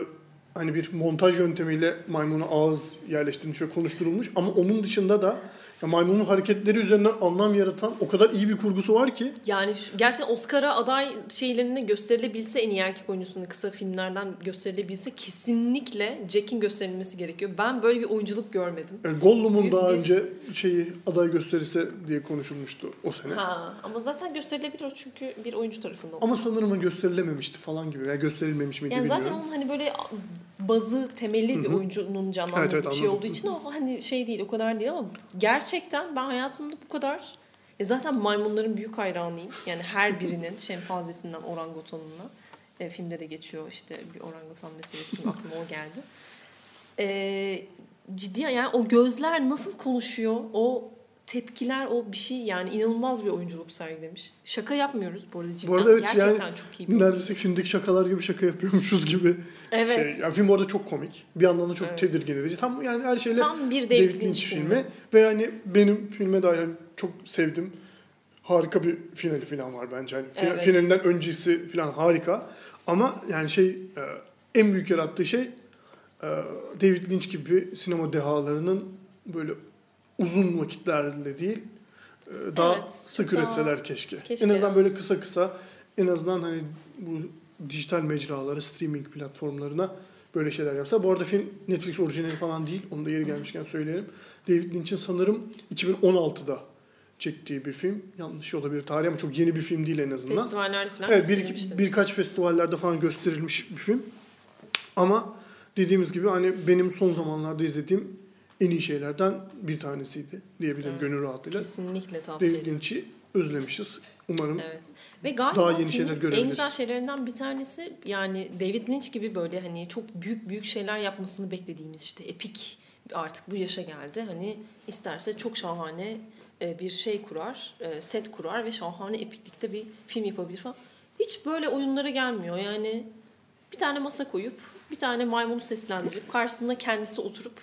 Speaker 2: hani bir montaj yöntemiyle maymuna ağız yerleştirilmiş ve konuşturulmuş ama onun dışında da ya maymunun hareketleri üzerinden anlam yaratan o kadar iyi bir kurgusu var ki
Speaker 1: Yani şu- gerçekten Oscar'a aday şeylerine gösterilebilse en iyi erkek oyuncusunun kısa filmlerden gösterilebilse kesinlikle Jack'in gösterilmesi gerekiyor. Ben böyle bir oyunculuk görmedim.
Speaker 2: yani Gollum'un
Speaker 1: Büyük
Speaker 2: daha
Speaker 1: bir-
Speaker 2: önce şeyi aday gösterisi diye konuşulmuştu o sene.
Speaker 1: Ha, ama zaten gösterilebilir o çünkü bir oyuncu tarafından.
Speaker 2: Ama sanırım gösterilememişti falan gibi veya gösterilmemiş miydi
Speaker 1: yani
Speaker 2: bilmiyorum.
Speaker 1: zaten onun hani böyle bazı temelli bir oyuncunun canlandırdığı
Speaker 2: Evet, evet,
Speaker 1: bir şey
Speaker 2: anladım.
Speaker 1: olduğu için o hani şey değil o kadar değil ama gerçekten ben hayatımda bu kadar e zaten maymunların büyük hayranıyım. Yani her birinin şempanzesinden orangutanına e, filmde de geçiyor işte bir orangutan meselesi aklıma o geldi. E, ciddi yani o gözler nasıl konuşuyor o tepkiler o bir şey yani inanılmaz bir oyunculuk sergilemiş. Şaka yapmıyoruz bu arada cidden.
Speaker 2: Bu arada evet,
Speaker 1: Gerçekten
Speaker 2: yani
Speaker 1: çok iyi bir
Speaker 2: Neredeyse filmdeki şakalar gibi şaka yapıyormuşuz gibi.
Speaker 1: Evet.
Speaker 2: Şey, yani film bu arada çok komik. Bir yandan da çok
Speaker 1: Evet.
Speaker 2: tedirgin edici. Tam yani her şeyle
Speaker 1: Tam bir
Speaker 2: David,
Speaker 1: David,
Speaker 2: Lynch filmi. Ve yani benim filme dair hani çok sevdim. Harika bir finali falan var bence. Fi-
Speaker 1: Evet.
Speaker 2: Finalinden öncesi falan harika. Ama yani şey e, en büyük yarattığı şey e, David Lynch gibi sinema dehalarının böyle uzun vakitlerle değil e, daha
Speaker 1: Evet,
Speaker 2: sık
Speaker 1: daha-
Speaker 2: üretseler keşke.
Speaker 1: keşke,
Speaker 2: En azından böyle kısa kısa en azından hani bu dijital mecralara, streaming platformlarına böyle şeyler yapsa. Bu arada film Netflix orijinali falan değil. Onu da yeri gelmişken söyleyelim. David Lynch'in sanırım 2016'da çektiği bir film. Yanlış olabilir tarih ama çok yeni bir film değil en azından.
Speaker 1: Festivallerde falan
Speaker 2: Evet bir, birkaç festivallerde falan gösterilmiş bir film. Ama dediğimiz gibi hani benim son zamanlarda izlediğim en iyi şeylerden bir tanesiydi diyebilirim
Speaker 1: Evet.
Speaker 2: gönül rahatlığıyla.
Speaker 1: Kesinlikle tavsiye
Speaker 2: David
Speaker 1: ederim.
Speaker 2: Lynch'i özlemişiz. Umarım
Speaker 1: Evet. Ve galiba
Speaker 2: Daha yeni
Speaker 1: filmin
Speaker 2: şeyler
Speaker 1: En
Speaker 2: görebiliriz.
Speaker 1: güzel şeylerinden bir tanesi yani David Lynch gibi böyle hani çok büyük büyük şeyler yapmasını beklediğimiz işte epik artık bu yaşa geldi. Hani isterse çok şahane e, bir şey kurar, e, set kurar ve şahane epiklikte bir film yapabilir falan. Hiç böyle oyunlara gelmiyor. Yani bir tane masa koyup bir tane maymunu seslendirip karşısında kendisi oturup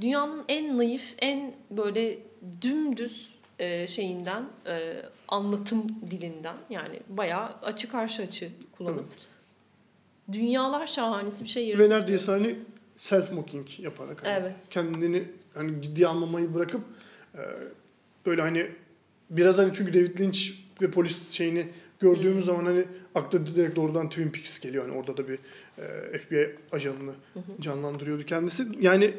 Speaker 1: dünyanın en naif, en böyle dümdüz e, şeyinden, e, anlatım dilinden yani bayağı açı karşı açı kullanıp dünyalar şahanesi bir şey
Speaker 2: ve
Speaker 1: yaratıyor.
Speaker 2: neredeyse hani self mocking yaparak hani
Speaker 1: Evet.
Speaker 2: kendini hani ciddiye almamayı bırakıp e, böyle hani biraz hani çünkü David Lynch ve polis şeyini gördüğümüz
Speaker 1: Hmm.
Speaker 2: zaman hani akla direkt doğrudan Twin Peaks geliyor. Hani orada da bir e, FBI ajanını canlandırıyordu kendisi. Yani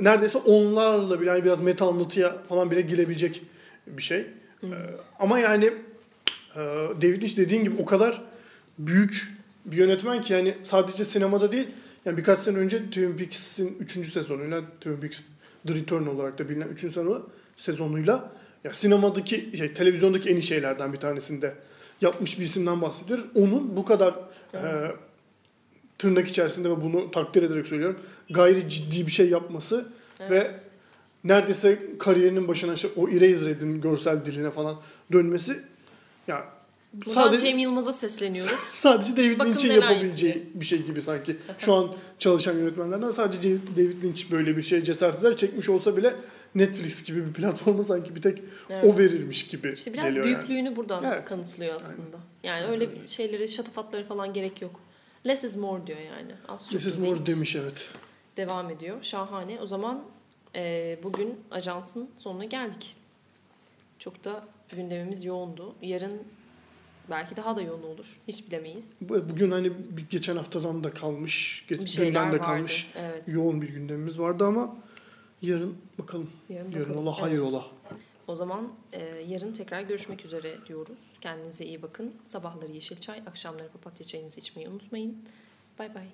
Speaker 2: neredeyse onlarla bile hani biraz meta anlatıya falan bile girebilecek bir şey. E, ama yani e, David Lynch dediğin gibi o kadar büyük bir yönetmen ki yani sadece sinemada değil yani birkaç sene önce Twin Peaks'in 3. sezonuyla Twin Peaks The Return olarak da bilinen 3. sezonu sezonuyla ya sinemadaki şey televizyondaki en iyi şeylerden bir tanesinde yapmış bir isimden bahsediyoruz. Onun bu kadar e, tırnak içerisinde ve bunu takdir ederek söylüyorum. Gayri ciddi bir şey yapması
Speaker 1: Evet.
Speaker 2: ve neredeyse kariyerinin başına işte o Eraserhead'in görsel diline falan dönmesi ya
Speaker 1: Buradan
Speaker 2: sadece
Speaker 1: Cem Yılmaz'a sesleniyoruz.
Speaker 2: sadece David Lynch'in yapabileceği bir şey gibi sanki. Şu an çalışan yönetmenlerden sadece David Lynch böyle bir şeye cesaret eder. Çekmiş olsa bile Netflix gibi bir platforma sanki bir tek
Speaker 1: Evet.
Speaker 2: o verilmiş gibi
Speaker 1: İşte biraz
Speaker 2: geliyor yani.
Speaker 1: büyüklüğünü buradan
Speaker 2: Evet.
Speaker 1: kanıtlıyor aslında. Yani öyle bir şeyleri, şatafatları falan gerek yok. Less is more diyor yani. Az
Speaker 2: This is
Speaker 1: değil.
Speaker 2: more demiş evet.
Speaker 1: devam ediyor. Şahane. O zaman e, bugün ajansın sonuna geldik. Çok da gündemimiz yoğundu. Yarın belki daha da yoğun olur. Hiç bilemeyiz.
Speaker 2: Bu- Bugün hani geçen haftadan da kalmış, dünden de
Speaker 1: vardı.
Speaker 2: kalmış
Speaker 1: Evet.
Speaker 2: yoğun bir gündemimiz vardı ama yarın bakalım.
Speaker 1: Yarın
Speaker 2: Yarın
Speaker 1: bakalım.
Speaker 2: ola hayır
Speaker 1: Evet.
Speaker 2: ola.
Speaker 1: O zaman e, yarın tekrar görüşmek üzere diyoruz. Kendinize iyi bakın. Sabahları yeşil çay, akşamları papatya çayınızı içmeyi unutmayın. Bay bay.